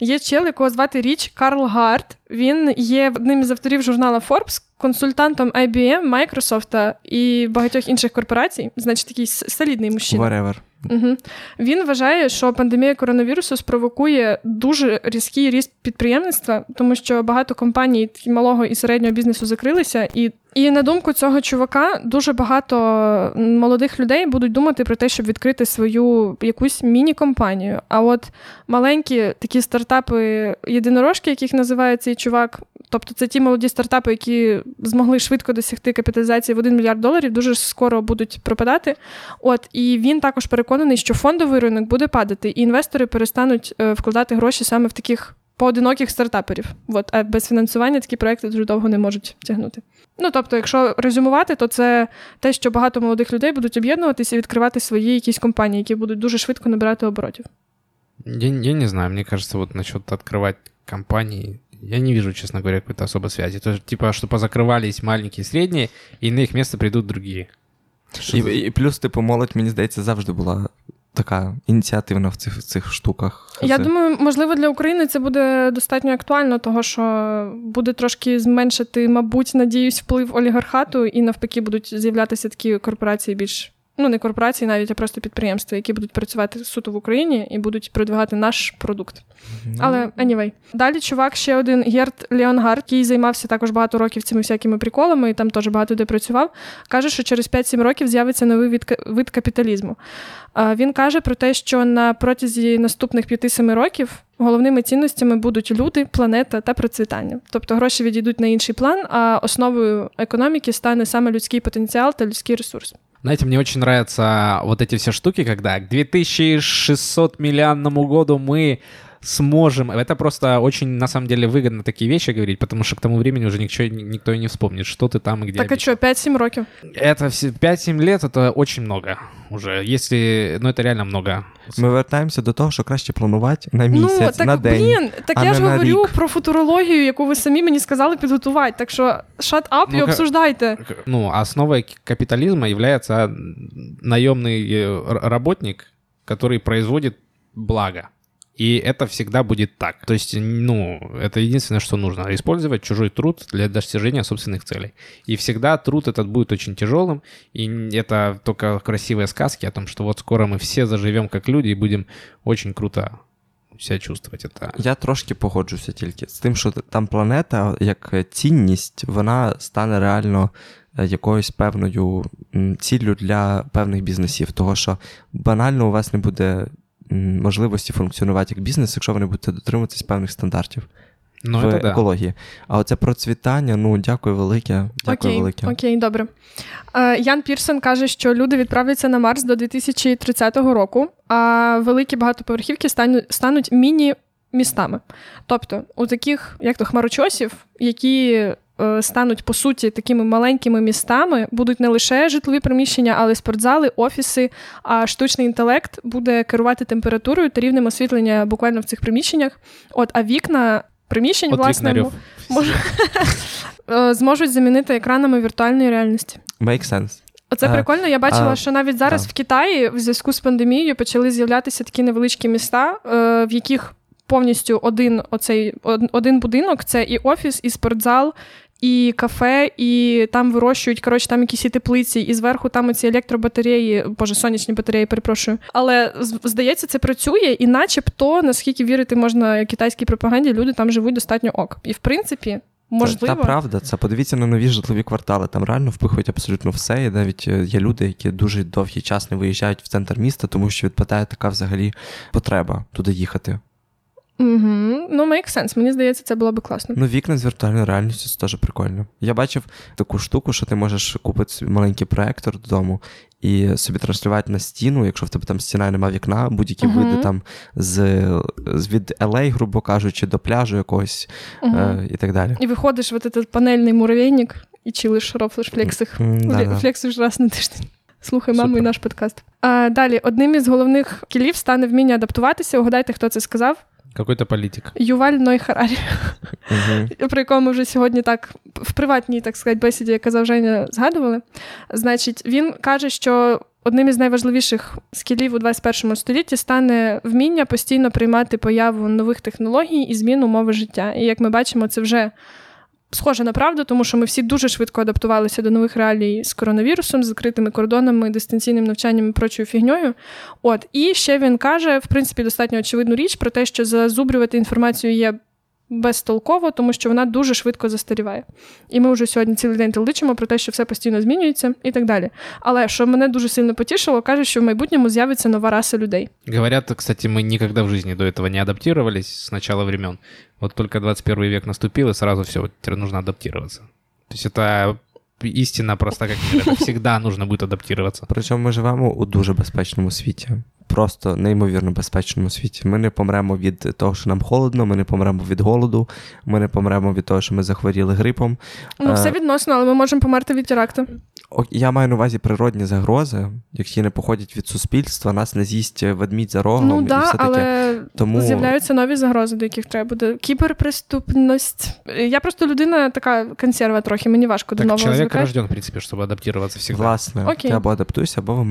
є чел, якого звати Річ Карл Гарт. Він є одним із авторів журнала Forbes, консультантом IBM, Microsoft і багатьох інших корпорацій. Значить, такий солідний мужчина. Whatever. Угу. Він вважає, що пандемія коронавірусу спровокує дуже різкий ріст підприємництва, тому що багато компаній малого і середнього бізнесу закрилися, і і на думку цього чувака, дуже багато молодих людей будуть думати про те, щоб відкрити свою якусь міні-компанію. А от маленькі такі стартапи, єдинорожки, яких називає цей чувак, тобто це ті молоді стартапи, які змогли швидко досягти капіталізації в 1 мільярд доларів, дуже скоро будуть пропадати. От і він також переконаний, що фондовий ринок буде падати, і інвестори перестануть е, вкладати гроші саме в таких поодиноких стартаперів. От, а без фінансування такі проекти дуже довго не можуть тягнути. Ну тобто, якщо резюмувати, то це те, що багато молодих людей будуть об'єднуватися і відкривати свої якісь компанії, які будуть дуже швидко набирати оборотів. Я, я не знаю, мне кажется, вот насчет открывать компании, я не вижу, честно говоря, какой-то особой связи. То есть, типа, что позакрывались маленькие и средние, и на их место придут другие. І, і плюс, типу, молодь, мені здається, завжди була така ініціативна в цих в цих штуках. Я думаю, можливо, для України це буде достатньо актуально, того що буде трошки зменшити, мабуть, надіюсь, вплив олігархату, і навпаки будуть з'являтися такі корпорації більш. Ну, не корпорації, навіть а просто підприємства, які будуть працювати суто в Україні і будуть продвигати наш продукт. Mm-hmm. Але anyway. Далі чувак ще один Герт Леонгард, який займався також багато років цими всякими приколами, і там теж багато де працював. Каже, що через 5-7 років з'явиться новий вид, вид капіталізму. Він каже про те, що на протязі наступних 5-7 років головними цінностями будуть люди, планета та процвітання. Тобто гроші відійдуть на інший план, а основою економіки стане саме людський потенціал та людський ресурс. Знаете, мне очень нравятся вот эти все штуки, когда к 2600 миллионному году мы сможем. Это просто очень, на самом деле, выгодно такие вещи говорить, потому что к тому времени уже никто, никто и не вспомнит, что ты там и где. Так а что, 5-7 років? Это 5-7 лет, это очень много уже, если, ну это реально много. Ми вертаємося до того, що краще планувати на місяць, ну, так, на день. Блін, так а я не ж на говорю рік. про футурологію, яку ви самі мені сказали підготувати. Так що shut up Ну, і ка- обсуждайте. Ну, основой капитализма является наемный э, р- работник, который производит благо. И это всегда будет так. То есть, ну, это единственное, что нужно. Использовать чужой труд для достижения собственных целей. И всегда труд этот будет очень тяжелым. И это только красивые сказки о том, что вот скоро мы все заживем как люди и будем очень круто себя чувствовать. Это Я трошки погоджуся тільки з тим, що там планета як цінність, вона стане реально е, якоюсь певною м, ціллю для певних бізнесів. Того що банально у вас не буде м, можливості функціонувати як бізнес, якщо ви не будете дотримуватись певних стандартів ну, в да. екології. А оце процвітання, ну дякую велике. Дякую окей, велике. окей, добре. Е, Ян Пірсон каже, що люди відправляться на Марс до 2030 року, а великі багатоповерхівки стануть, стануть міні-містами. Тобто, у таких, як то хмарочосів, які стануть по суті такими маленькими містами, будуть не лише житлові приміщення, але й спортзали, офіси. А штучний інтелект буде керувати температурою та рівнем освітлення буквально в цих приміщеннях. От, а вікна приміщень, От власне, вікнарів. е, зможуть замінити екранами віртуальної реальності. Make sense. Оце А, прикольно. Я бачила, а, що навіть зараз в Китаї в зв'язку з пандемією почали з'являтися такі невеличкі міста, е, в яких повністю один оцей один будинок це і офіс, і спортзал. І кафе, і там вирощують, коротше, там якісь і теплиці, і зверху там оці електробатареї, боже, сонячні батареї, перепрошую. Але здається, це працює, і начебто, наскільки вірити можна китайській пропаганді, люди там живуть достатньо ок. І в принципі, можливо, Це, та правда, це подивіться на нові житлові квартали. Там реально впихують абсолютно все. І навіть е, є люди, які дуже довгий час не виїжджають в центр міста, тому що відпадає така взагалі потреба туди їхати. Угу. Ну, make sense. Мені здається, це було би класно. Ну, вікна з віртуальною реальністю це теж прикольно. Я бачив таку штуку, що ти можеш купити собі маленький проектор додому і собі транслювати на стіну, якщо в тебе там стіна нема вікна, будь-які Мгм. види там з, з від LA, грубо кажучи, до пляжу якогось Угу. е, і так далі. І виходиш в этот панельний муравейник і чилиш, рофлиш, флексих. Да-да. Флексиш раз на тиждень. Слухай маму і наш подкаст. А, далі, одним із головних кілів стане вміння адаптуватися. Угадайте, хто це сказав? Какой-то політик. Юваль Ной Харарі, Угу. про якого ми вже сьогодні так в приватній, так сказати, бесіді, яка казав Женя, згадували. Значить, він каже, що одним із найважливіших скілів у 21 столітті стане вміння постійно приймати появу нових технологій і змін умови життя. І як ми бачимо, це вже схоже на правду, тому що ми всі дуже швидко адаптувалися до нових реалій з коронавірусом, з закритими кордонами, дистанційним навчанням і прочою фігньою. От і ще він каже, в принципі, достатньо очевидну річ про те, що зазубрювати інформацію є безтолково, тому що вона дуже швидко застаріває. І ми вже сьогодні цілий день теличимо про те, що все постійно змінюється і так далі. Але що мене дуже сильно потішило, каже, що в майбутньому з'явиться нова раса людей. Говорят, кстати, мы никогда в жизни до этого не адаптировались с начала времен. Вот только 21 век наступил, и сразу все, вот теперь нужно адаптироваться. То есть это истина проста, как мир. Это всегда нужно будет адаптироваться. Причому ми живемо у дуже безпечному світі. Просто неймовірно безпечному світі. Ми не помремо від того, що нам холодно, ми не помремо від голоду, ми не помремо від того, що ми захворіли грипом. Ну, Е, все відносно, але ми можемо померти від теракту. Я маю на увазі природні загрози, які не походять від суспільства, нас не з'їсть ведмідь за рогом Ну і да, все таке. але Тому з'являються нові загрози, до яких треба буде. Кіберпреступність. Я просто людина така консерва трохи, мені важко до Так нового человек звикати. рожден, в принципе, чтобы адаптироваться всегда. власне, Окей. ти або адаптуйся, або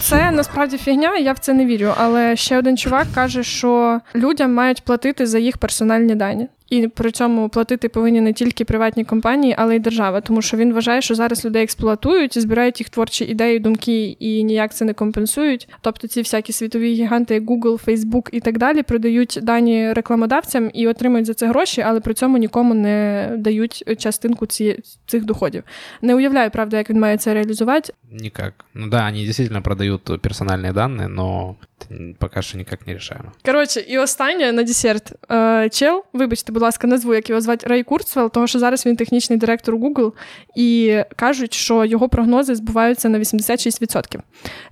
Це насправді фігня, я в це не вірю. Але ще один чувак каже, що людям мають платити за їх персональні дані. І при цьому платити повинні не тільки приватні компанії, але й держава, тому що він вважає, що зараз людей експлуатують і збирають їх творчі ідеї, думки і ніяк це не компенсують. Тобто ці всякі світові гіганти, як Google, Facebook і так далі, продають дані рекламодавцям і отримують за це гроші, але при цьому нікому не дають частинку ці, цих доходів. Не уявляю, правда, як він має це реалізувати. Никак. Ну да, они действительно продают персональные данные, но это пока ніяк не рішаємо. Коротше, і останнє на десерт. Е, чел, вибачте, будь ласка, назву, як його звати Рей Курцвелл, тому що зараз він технічний директор Google, і кажуть, що його прогнози збуваються на 86%.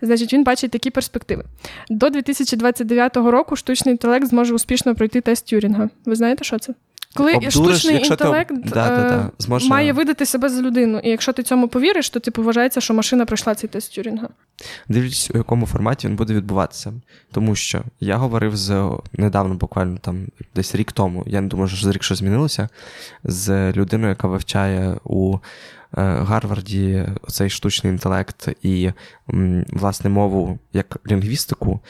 Значить, він бачить такі перспективи. До 2029 року штучний інтелект зможе успішно пройти тест Тюрінга. Ви знаєте, що це? Коли Обдуриш, штучний якщо ти інтелект Да, да, да. е, Зможе- має видати себе за людину, і якщо ти цьому повіриш, то типу вважається, що машина пройшла цей тест Тюрінга. Дивлячись, у якому форматі він буде відбуватися. Тому що я говорив з недавно, буквально там десь рік тому, я не думаю, що за рік щось змінилося, з людиною, яка вивчає у е, Гарварді цей штучний інтелект і власне мову як лінгвістику.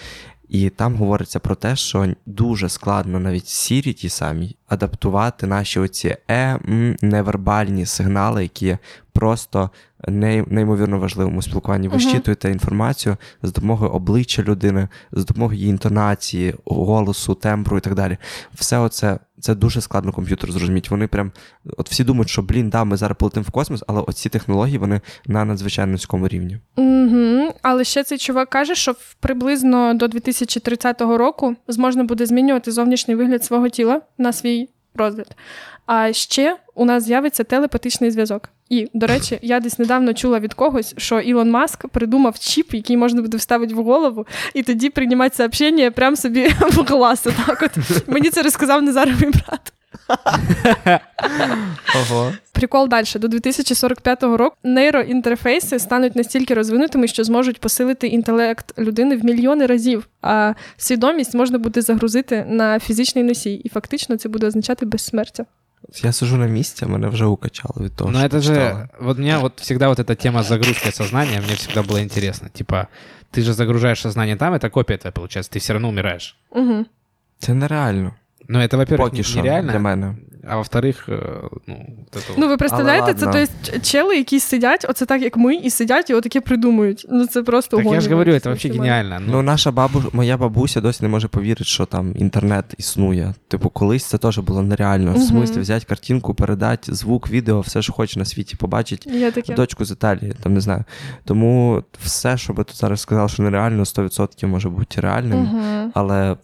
І там говориться про те, що дуже складно навіть сірі ті самі адаптувати наші оці е, м, невербальні сигнали, які просто неймовірно важливому спілкуванні. Ви щитуєте інформацію з допомогою обличчя людини, з допомогою її інтонації, голосу, тембру і так далі. Все оце це дуже складно комп'ютер зрозуміти. Вони прям от всі думають, що блін, да, ми зараз полетимо в космос, але оці технології вони на надзвичайно низькому рівні. Угу. Але ще цей чувак каже, що приблизно до 2030 року зможна буде змінювати зовнішній вигляд свого тіла на свій розгляд. А ще у нас з'явиться телепатичний зв'язок. І, до речі, я десь недавно чула від когось, що Ілон Маск придумав чіп, який можна буде вставити в голову, і тоді приймати сообщення прямо собі в глаз. Так от. Мені це розказав Назар мій брат. Ого. Прикол далі. До 2045 року нейроінтерфейси стануть настільки розвинутими, що зможуть посилити інтелект людини в мільйони разів, а свідомість можна буде загрузити на фізичний носій, і фактично це буде означати безсмертя. Я сижу на місці, мене вже укачало від того. Но що это же, читала. вот меня вот всегда вот эта тема загрузки сознания, мне всегда было интересно. Типа, ты же загружаешь сознание там, это копия твоя получается, ты все равно умираешь. Угу. Це нереально. Но это, во-первых, Поки не- що нереально, для мене. а во-вторых, э, ну, вот это Ну, вот. ви представляєте, Але це ладно. то есть, чели, які сидять, оце так як ми, і сидять, і отаке придумують. Ну це просто Так я же гоню говорю, это якесь вообще максимально. гениально. Ну, Ну, наша бабу, моя бабуся досі не може повірити, що там інтернет існує. Типу, колись це теж було нереально. В Мгм. смислі взяти картинку, передати звук, відео, все, що хоче на світі, побачить. Є таке. Дочку з Італії, там не знаю. Тому все, що би тут зараз сказав, що нереально, 100% може бути реальним, Угу. але м,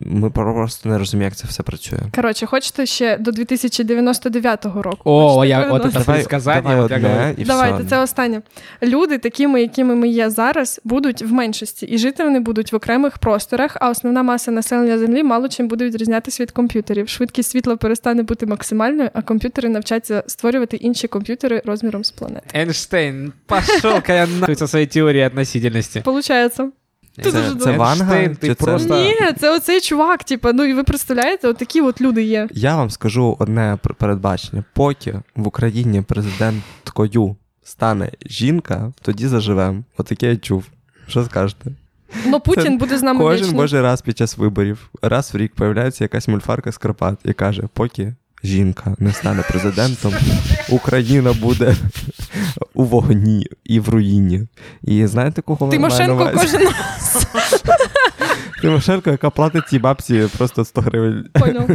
ми просто не розуміємо, як це все працює. Коротше, хочете ще до 2099 року. О, Хочете я от давай от одне і Давайте, все. це останнє. Люди, такими, якими ми є зараз, будуть в меншості, і жити вони будуть в окремих просторах, а основна маса населення Землі мало чим буде відрізнятися від комп'ютерів. Швидкість світла перестане бути максимальною, а комп'ютери навчаться створювати інші комп'ютери розміром з планети. Эйнштейн, пошел-ка я нахуй со своей теорией относительности. Получається. Це, дуже це. Ванга? Ти чи просто- Ні, це оцей чувак, типу, ну і ви представляєте, от такі от люди є. Я вам скажу одне передбачення. Поки в Україні президенткою стане жінка, тоді заживемо. Отаке я чув. Що скажете? Ну Путін буде з нами Кожен вічно. божий раз під час виборів, раз в рік появляється якась мульфарка з Карпат і каже: поки жінка не стане президентом, Україна буде у вогні і в руїні. І знаєте, кого вона має на Тимошенко увазі? кожен раз Тимошенко, яка платить цій бабці просто 100 гривень. поняв.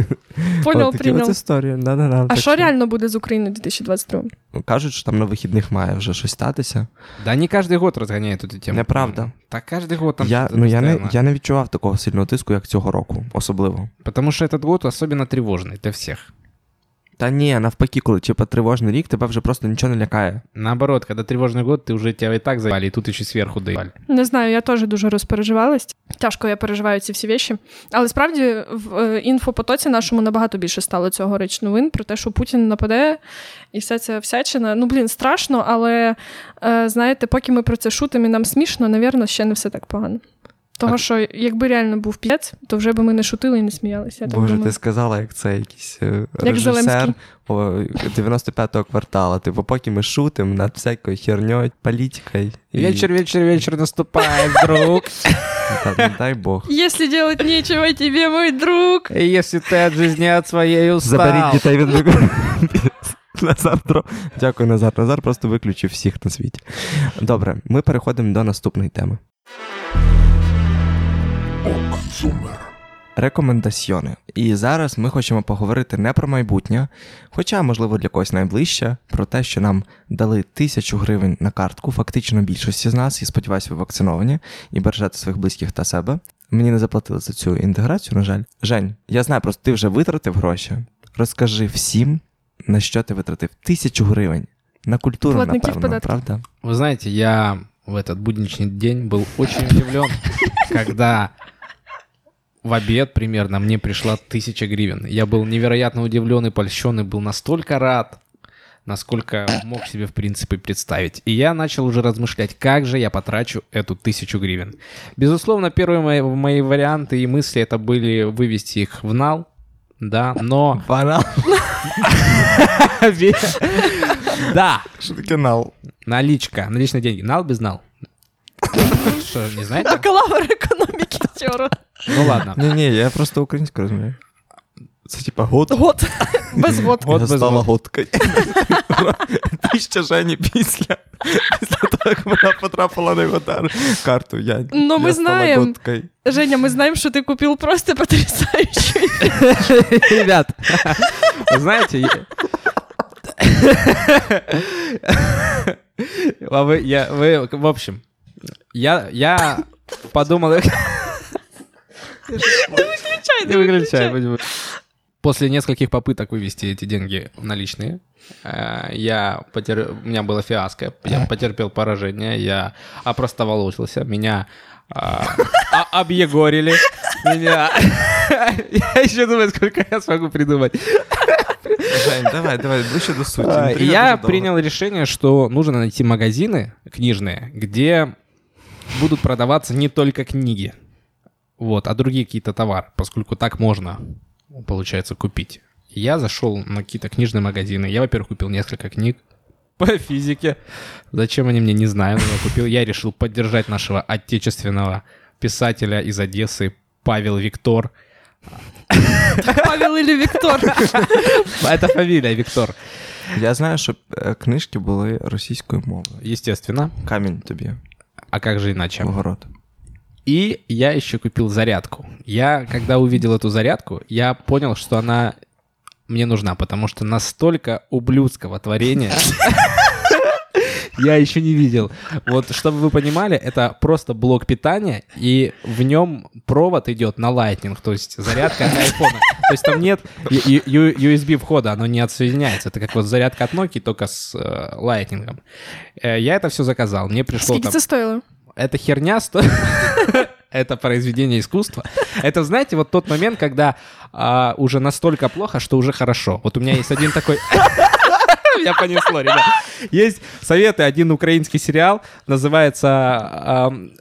Поняв, От такі прийняв. ось історії. Да-да-да. А Так що реально буде з Україною у 2022? Кажуть, що там на вихідних має вже щось статися. Да не каждый год разгоняет эту тему. Неправда. Так каждый год там я, что-то ну, я, не, постоянно. я не відчував такого сильного тиску, як цього року, особливо. Потому что этот год особенно тревожный для всех. Та ні, навпаки, коли типа, тривожний рік, тебе вже просто нічого не лякає. Наоборот, когда тревожный год, ты уже тебя и так заебали, и тут еще сверху доебали. Не знаю, я теж дуже розпереживалась. Тяжко я переживаю ці всі вещі. Але справді в е, інфопотоці нашому набагато більше стало цьогоріч новин про те, що Путін нападе, і вся ця всячина. Ну, блін, страшно, але е, знаєте, поки ми про це шутимо і нам смішно, навірно, ще не все так погано. Того, А- що якби реально був п'єць, то вже би ми не шутили і не сміялися. Я так Боже, думаю. ти сказала, як це якийсь е, Як режисер 95-го квартала. Типу, поки ми шутимо над всякою херньою, політикою. і- Вечер, вечер, вечер наступает, друг. Та, не дай Бог. Если делать нечего тебе, мой друг. И если ты от жизни от своей устал. Заберіть дітей від Назар дро- Дякую, Назар. Назар просто виключив всіх на світі. Добре, ми переходимо до наступної теми. Рекомендаціони. І зараз ми хочемо поговорити не про майбутнє, хоча, можливо, для когось найближче, про те, що нам дали тисячу гривень на картку, фактично більшості з нас, і сподіваюся, ви вакциновані і бережете своїх близьких та себе. Мені не заплатили за цю інтеграцію, на жаль. Жень, я знаю, просто ти вже витратив гроші. Розкажи всім, на що ти витратив тисячу гривень. На культуру, Платників напевно, податків. правда? Вы знаете, я в этот будничный день был очень удивлен, когда в обед примерно мне пришла тысяча гривен. Я был невероятно удивлен и польщен, и был настолько рад, насколько мог себе, в принципе, представить. И я начал уже размышлять, как же я потрачу эту тысячу гривен. Безусловно, первые мои, мои варианты и мысли это были вывести их в нал, да, но... Банал. Да, Що таке нал? наличка, наличные деньги. Нал без нал? Что, не знаете? Бакалавр економіки вчора. Ну ладно. Ні, ні, я просто українську розумію. Це типа год. Год. Без год. Год я без стала год. годкою. Ти ще Жені після, після того, як вона потрапила на його дар- карту. Я, Ну, ми я стала знаємо. годкою. Женя, мы знаем, что ты купил просто потрясающую. Ребят, вы знаете, я- а вы, я, вы, в общем, я, я подумал... Не выключай, будь- будь. После нескольких попыток вывести эти деньги наличные, э, я потер... у меня было фиаско, я потерпел поражение, я опростоволосился, меня а, объегорили, меня... Я еще думаю, сколько я смогу придумать. Жень, давай, давай, ближче до суті. А, Не и треба я принял решение, что нужно найти магазины книжные, где будут продаваться не только книги, вот, а другие какие-то товары, поскольку так можно, получается, купить. Я зашел на какие-то книжные магазины. Я, во-первых, купил несколько книг по физике. Зачем они мне, не знаю, но я купил. Я решил поддержать нашего отечественного писателя из Одессы Павел Виктор. Павел или Виктор? Это фамилия Виктор. Я знаю, що е, книжки були російською мовою. Естественно. Камінь тобі А как же иначе? в огород. И я еще купил зарядку. Я, когда увидел эту зарядку, я понял, что она мне нужна, потому что настолько ублюдского творения Я еще не видел. Вот, чтобы вы понимали, это просто блок питания, и в нем провод идет на Lightning, то есть зарядка от айфона. То есть там нет USB входа, оно не отсоединяется. Это как вот зарядка от Nokia, только с э, Lightning. Э, я это все заказал. Мне пришло Скільки там... це стоїло? эта херня стоит... Это произведение искусства. Это, знаете, вот тот момент, когда а, уже настолько плохо, что уже хорошо. Вот у меня есть один такой... Меня понесло, ребят. Есть советы, один украинский сериал, называется, ам,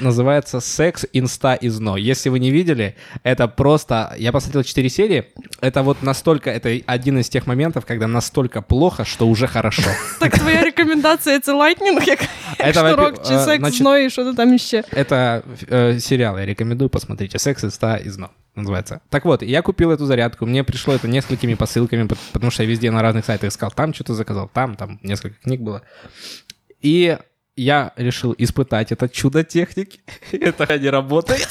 называется «Секс, инста и зно». Если вы не видели, это просто... Я посмотрел 4 серии. Это вот настолько... Это один из тех моментов, когда настолько плохо, что уже хорошо. Так, твоя рекомендація це лайтнінг, як Это, якщо во-пе- рок чи э, секс значит, зної, що то там іще. Это э, сериал, я рекомендую, посмотрите. «Секс, инста и зно» называется. Так вот, я купил эту зарядку, мне пришло это несколькими посылками, пот- потому что я везде на разных сайтах искал, там что-то заказал, там, там несколько книг было. И я решил испытать это чудо техники. Это не работает.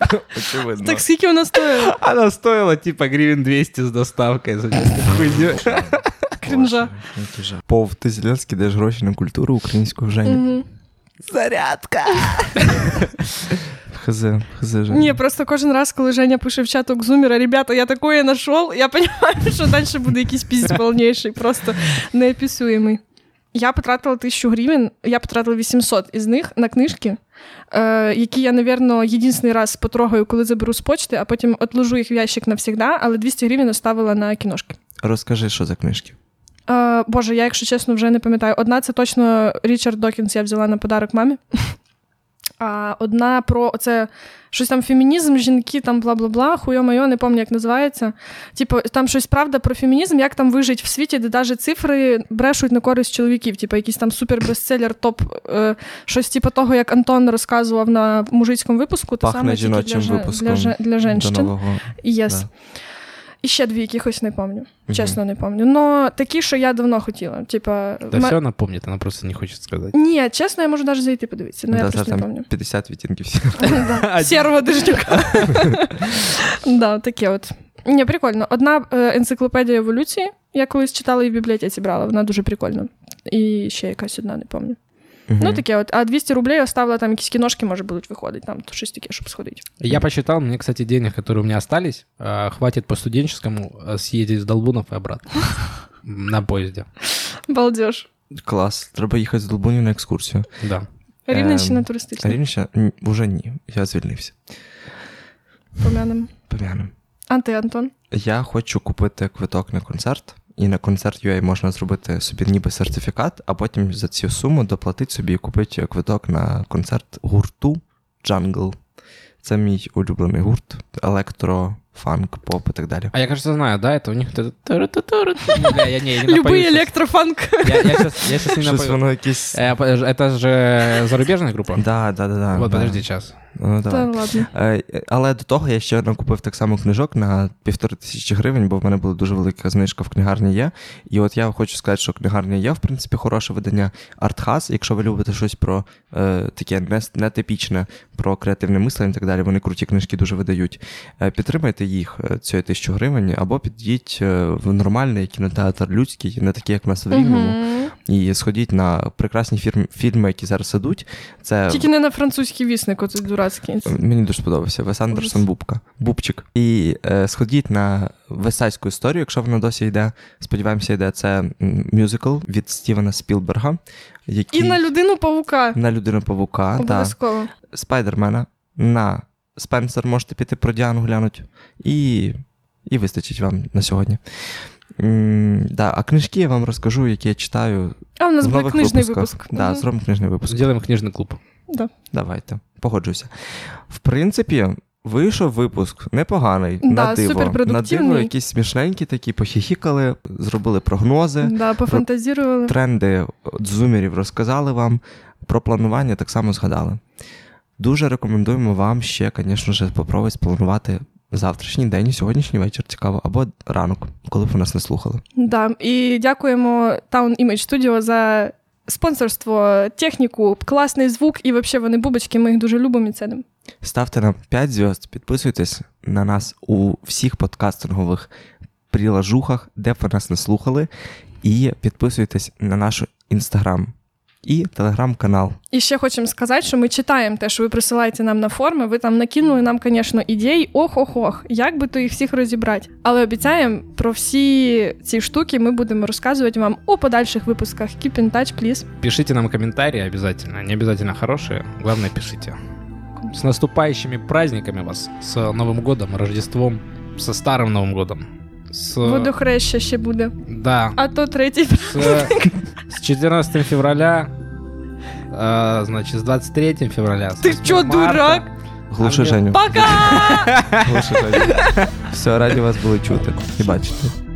Очевидно. Так скільки вона стоїла? Она стоила типа гривен 200 с доставкой. за хуйню. Крінжа. Який жах. Пов, ти Зеленський даєш гроші на культуру українського Жені. Мгм. Зарядка! Хз, хз, Женя. Ні, просто кожен раз, коли Женя пише в чаток зумера, ребята, я такое нашел, я розумію, що далі буде якийсь піздець повніший, просто неописуємий. Я потратила тисячу гривень, я потратила 800 із них на книжки, е, які я, напевно, єдиний раз потрогаю, коли заберу з почти, а потім отложу їх в ящик навсегда, але 200 гривень оставила на кіношки. Розкажи, що за книжки. Е, Боже, я, якщо чесно, вже не пам'ятаю. Одна це точно Річард Докінс я взяла на подарок мамі. А одна про це щось там фемінізм, жінки, там бла-бла-бла, хуйо-майо, не пам'ятаю, як називається. Типу, там щось правда про фемінізм, як там вижити в світі, де навіть цифри брешуть на користь чоловіків. Типу, якийсь там супер-бестселер, топ, е, щось типу того, як Антон розказував на мужицькому випуску, Пахне саме тільки жіночим для, випуском для, для женщин. нового. Yes. Да. І ще дві якихось не пам'ятаю. Чесно, не пам'ятаю. Но такі, що я давно хотіла. Типа, Да ма- все она помнит, она просто не хочет сказать. Ні, чесно, я можу навіть зайти подивитися, але Да, я просто не пам'ятаю. 50 відтінків Сірого дождюка. Да, таке от. Ні, прикольно. Одна е, енциклопедія еволюції. Я колись читала і в бібліотеці брала, вона дуже прикольна. І ще якась одна, не пам'ятаю. Ну, таке от. А 200 рублей оставила там якісь кіношки, може, будуть виходити, там то щось таке, щоб сходити. Я посчитал, мне, кстати, денег, которые у меня остались, а, хватит по студенческому а, съездить с Долбунов и обратно. На поезде. Балдеж. Клас. Треба їхати з Долбунів на екскурсію. Да. Рівненщина Ем, туристична. Рівніше? Ні, Уже ні. Я звільнився. Помянем. Пом'янем. А ти, Антон? Я хочу купити квиток на концерт, і на концерт UA можна зробити собі ніби сертифікат, а потім за цю суму доплатити собі і купити квиток на концерт гурту Jungle. Це мій улюблений гурт, електро, фанк, поп і так далі. А я, кажется, знаю, да, это у них... это тару-ту-тару. Бля, я не, я не Любий напою щас. електрофанк. Я, я сейчас, я сейчас не Щось напою. воно якесь. Э, по- Это же зарубежная группа? Да, да, да, да. Вот, да. подожди сейчас. Ну, Та ладно. Е, Але до того я ще накупив так само книжок на півтори тисячі гривень, бо в мене була дуже велика знижка в книгарні є. І от я хочу сказати, що книгарня є, в принципі, хороше видання Артхас. Якщо ви любите щось про е, таке нетипічне, про креативне мислення і так далі, вони круті книжки дуже видають. Е, підтримайте їх е, цією тисячу гривень, або підіть е, в нормальний кінотеатр людський, не такий, як в нас в Рівному. Мгм. І сходіть на прекрасні фірм, фільми, які зараз ідуть. Це Тільки не на французький вісник, оцей дурацький. Мені дуже сподобався Вес Андерсон Бубка. Бубчик. І е, сходіть на весайську історію, якщо вона досі йде. Сподіваємося, йде це мюзикл від Стівена Спілберга, який І на людину павука. на людину павука та Спайдермена. На Спенсер можете піти про Діану глянуть. І, і вистачить вам на сьогодні. М, да, а книжки я вам розкажу, які я читаю. А у нас буде книжний випусках. випуск. Да, зробимо книжний випуск. Сделаем книжный клуб. Да. Давайте, погоджуюся. В принципі, вийшов випуск непоганий. Да, на диво. На диво, якісь смішненькі такі, похіхікали, зробили прогнози, Да, пофантазірували. тренди от зумерів розказали вам, про планування так само згадали. Дуже рекомендуємо вам ще, звісно ж, попробувати спланувати завтрашній день, сьогоднішній вечір цікаво, або ранок, коли б ви нас не слухали. Да. І дякуємо Town Image Studio за спонсорство, техніку, класний звук і взагалі вони бубочки, ми їх дуже любимо і цінимо. Ставте нам 5 зв'язд, підписуйтесь на нас у всіх подкастингових прилажухах, де б ви нас не слухали, і підписуйтесь на нашу інстаграм і телеграм-канал. І ще хочемо сказати, що ми читаємо те, що ви присилаєте нам на форми. Ви там накинули нам, звісно, ідей. Ох-ох-ох, як би то їх всіх розібрати. Але обіцяємо про всі ці штуки ми будемо розказувати вам у подальших випусках. Keep in touch, please. Пишите нам комментарии обязательно. Не обязательно хорошие. Главное, пишите. С наступающими праздниками вас. С Новым годом, Рождеством. Со Старым Новым годом. С... Водохреща ще буде. Да. А то третій. С, с 14 февраля. э, значит, с 23 февраля. Ты Ти 8 чо, марта. дурак? Глуши. Женю. Пока! Глуши Женю. Все, ради вас було чути і бачити.